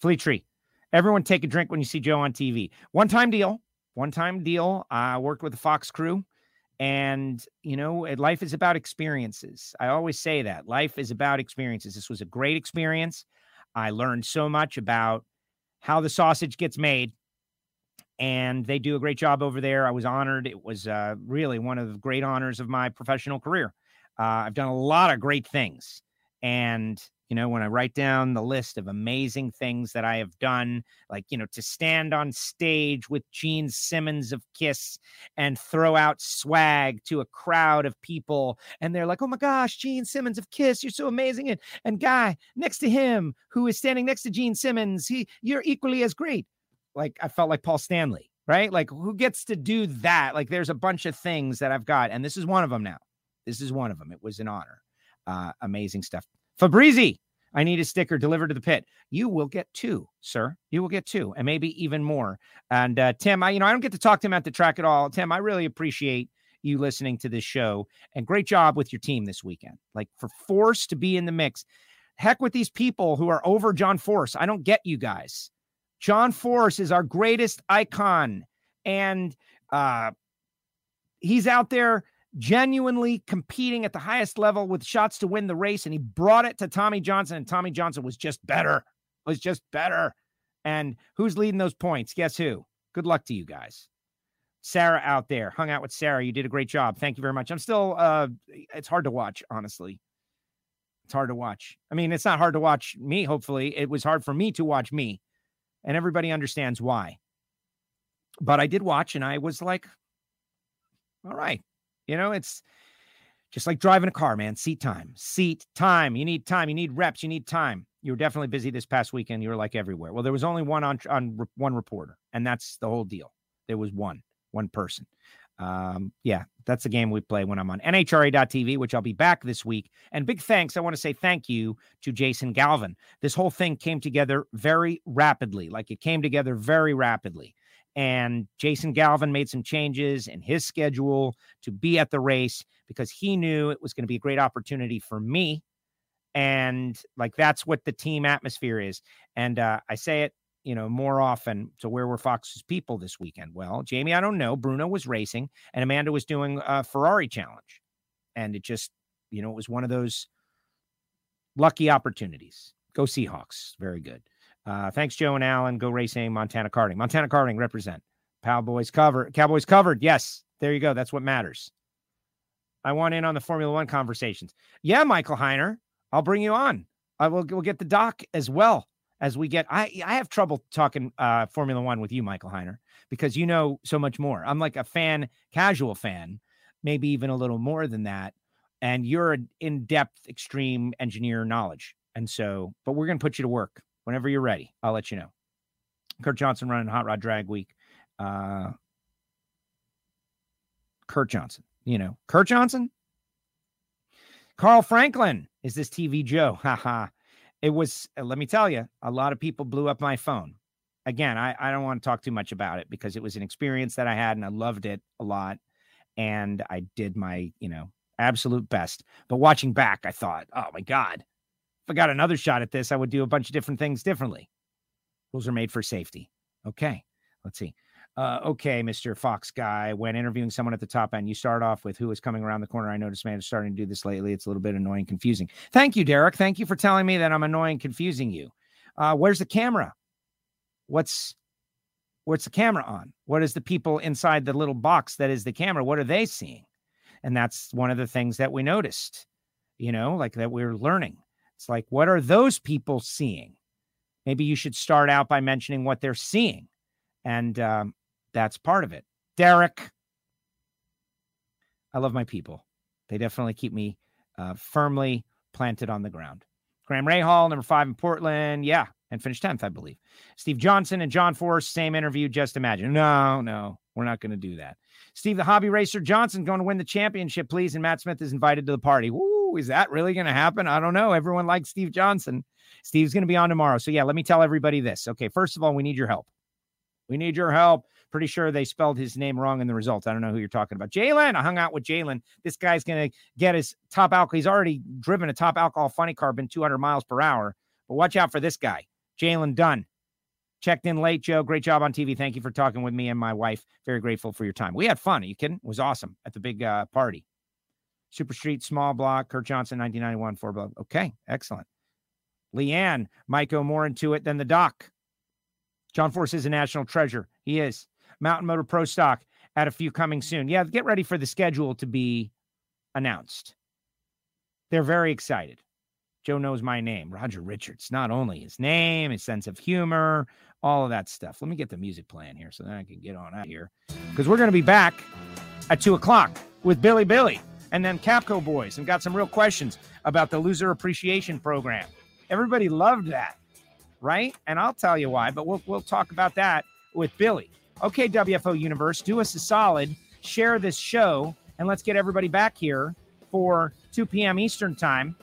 Fleet Tree. Everyone take a drink when you see Joe on TV. One time deal. One time deal. I worked with the Fox crew. And, you know, life is about experiences. I always say that life is about experiences. This was a great experience. I learned so much about how the sausage gets made. And they do a great job over there. I was honored. It was uh, really one of the great honors of my professional career. Uh, I've done a lot of great things. And you know, when I write down the list of amazing things that I have done, like, you know, to stand on stage with Gene Simmons of Kiss and throw out swag to a crowd of people. And they're like, oh my gosh, Gene Simmons of Kiss, you're so amazing. And, and guy next to him who is standing next to Gene Simmons, he, you're equally as great. Like, I felt like Paul Stanley, right? Like, who gets to do that? Like, there's a bunch of things that I've got, and this is one of them now. This is one of them. It was an honor. Uh, amazing stuff. Fabrizi, I need a sticker delivered to the pit. You will get two, sir. You will get two, and maybe even more. And uh, Tim, I you know I don't get to talk to him at the track at all. Tim, I really appreciate you listening to this show, and great job with your team this weekend. Like for Force to be in the mix. Heck with these people who are over John Force. I don't get you guys. John Force is our greatest icon, and uh, he's out there genuinely competing at the highest level with shots to win the race. And he brought it to Tommy Johnson, and Tommy Johnson was just better, was just better. And who's leading those points? Guess who? Good luck to you guys. Sarah out there, hung out with Sarah. You did a great job. Thank you very much. I'm still, uh, it's hard to watch, honestly. It's hard to watch. I mean, it's not hard to watch me, hopefully. It was hard for me to watch me, and everybody understands why. But I did watch, and I was like, all right, you know, it's just like driving a car, man. Seat time, seat time. You need time. You need reps. You need time. You were definitely busy this past weekend. You were like everywhere. Well, there was only one on on one reporter, and that's the whole deal. There was one, one person. Um, yeah, that's the game we play when I'm on NHRA.tv, which I'll be back this week. And big thanks. I want to say thank you to Jason Galvin. This whole thing came together very rapidly. Like it came together very rapidly. And Jason Galvin made some changes in his schedule to be at the race because he knew it was going to be a great opportunity for me. And like that's what the team atmosphere is. And uh, I say it, you know, more often. So where were Fox's people this weekend? Well, Jamie, I don't know. Bruno was racing, and Amanda was doing a Ferrari challenge, and it just, you know, it was one of those lucky opportunities. Go Seahawks. Very good. Uh, thanks, Joe and Alan. Go racing, Montana karting. Montana karting represent. Cowboys cover. Cowboys covered. Yes, there you go. That's what matters. I want in on the Formula One conversations. Yeah, Michael Heiner, I'll bring you on. I will. We'll get the doc as well as we get. I I have trouble talking uh, Formula One with you, Michael Heiner, because you know so much more. I'm like a fan, casual fan, maybe even a little more than that. And you're an in-depth, extreme engineer knowledge. And so, but we're to put you to work whenever you're ready, I'll let you know. Kurt Johnson running Hot Rod Drag Week. Uh, Kurt Johnson, you know, Kurt Johnson. Carl Franklin is this TV Joe. Haha. it was, uh, let me tell you, a lot of people blew up my phone. Again, I, I don't want to talk too much about it because it was an experience that I had and I loved it a lot. And I did my, you know, absolute best. But watching back, I thought, oh my God, I got another shot at this, I would do a bunch of different things differently. Rules are made for safety. Okay, let's see. Uh, okay, Mr. Fox guy, when interviewing someone at the top end, you start off with who is coming around the corner. I noticed man is starting to do this lately. It's a little bit annoying, confusing. Thank you, Derek. Thank you for telling me that I'm annoying, confusing you. Uh, where's the camera? What's What's the camera on? What is the people inside the little box that is the camera? What are they seeing? And that's one of the things that we noticed, you know, like that we're learning. It's like, what are those people seeing? Maybe you should start out by mentioning what they're seeing. And um, that's part of it. Derek, I love my people. They definitely keep me uh, firmly planted on the ground. Graham Rahal, number five in Portland. Yeah, and finished 10th, I believe. Steve Johnson and John Force, same interview. Just imagine. No, no, we're not going to do that. Steve, the hobby racer Johnson, going to win the championship, please. And Matt Smith is invited to the party. Woo, is that really going to happen? I don't know. Everyone likes Steve Johnson. Steve's going to be on tomorrow. So, yeah, let me tell everybody this. Okay, first of all, we need your help. We need your help. Pretty sure they spelled his name wrong in the results. I don't know who you're talking about. Jalen, I hung out with Jalen. This guy's going to get his top alcohol. He's already driven a top alcohol funny car, been 200 miles per hour. But watch out for this guy. Jalen Dunn. Checked in late, Joe. Great job on TV. Thank you for talking with me and my wife. Very grateful for your time. We had fun. Are you kidding? It was awesome at the big uh, party. Super Street, small block, Kurt Johnson, 1991, four block. Okay, excellent. Leanne might go more into it than the doc. John Force is a national treasure. He is. Mountain Motor Pro Stock at a few coming soon. Yeah, get ready for the schedule to be announced. They're very excited. Joe knows my name, Roger Richards. Not only his name, his sense of humor, all of that stuff. Let me get the music playing here so then I can get on out here. Because we're going to be back at two o'clock with Billy Billy and then Capco Boys and got some real questions about the loser appreciation program. Everybody loved that, right? And I'll tell you why, but we'll, we'll talk about that with Billy. Okay, WFO Universe, do us a solid, share this show, and let's get everybody back here for 2 p.m. Eastern Time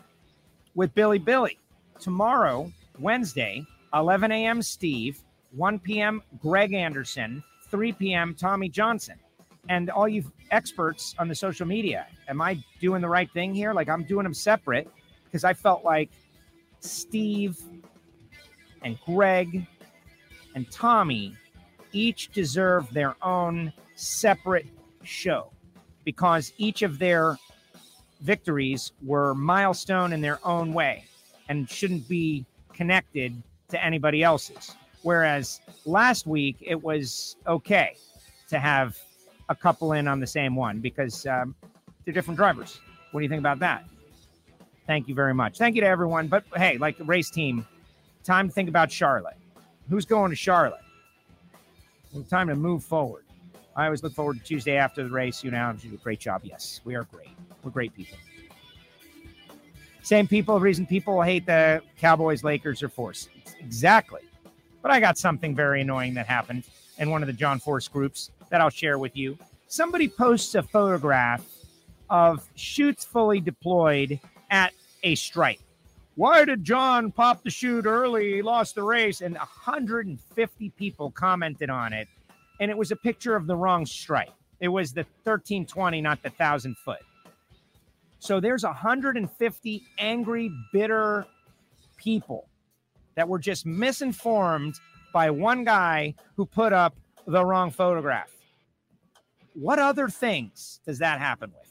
with Billy Billy. Tomorrow, Wednesday, 11 a.m. Steve, 1 p.m. Greg Anderson, 3 p.m. Tommy Johnson. And all you experts on the social media, am I doing the right thing here? Like I'm doing them separate because I felt like Steve and Greg and Tommy each deserve their own separate show because each of their victories were milestone in their own way and shouldn't be connected to anybody else's. Whereas last week it was okay to have a couple in on the same one because um, they're different drivers. What do you think about that? Thank you very much. Thank you to everyone. But hey, like the race team, time to think about Charlotte. Who's going to Charlotte? Time to move forward. I always look forward to Tuesday after the race. You know, you do a great job. Yes, we are great. We're great people. Same people, reason people hate the Cowboys, Lakers, or Force. Exactly. But I got something very annoying that happened in one of the John Force groups that I'll share with you. Somebody posts a photograph of chutes fully deployed at a stripe. Why did John pop the chute early? He lost the race. And 150 people commented on it. And it was a picture of the wrong stripe. It was the 1320, not the 1,000 foot. So there's 150 angry, bitter people that were just misinformed by one guy who put up the wrong photograph. What other things does that happen with?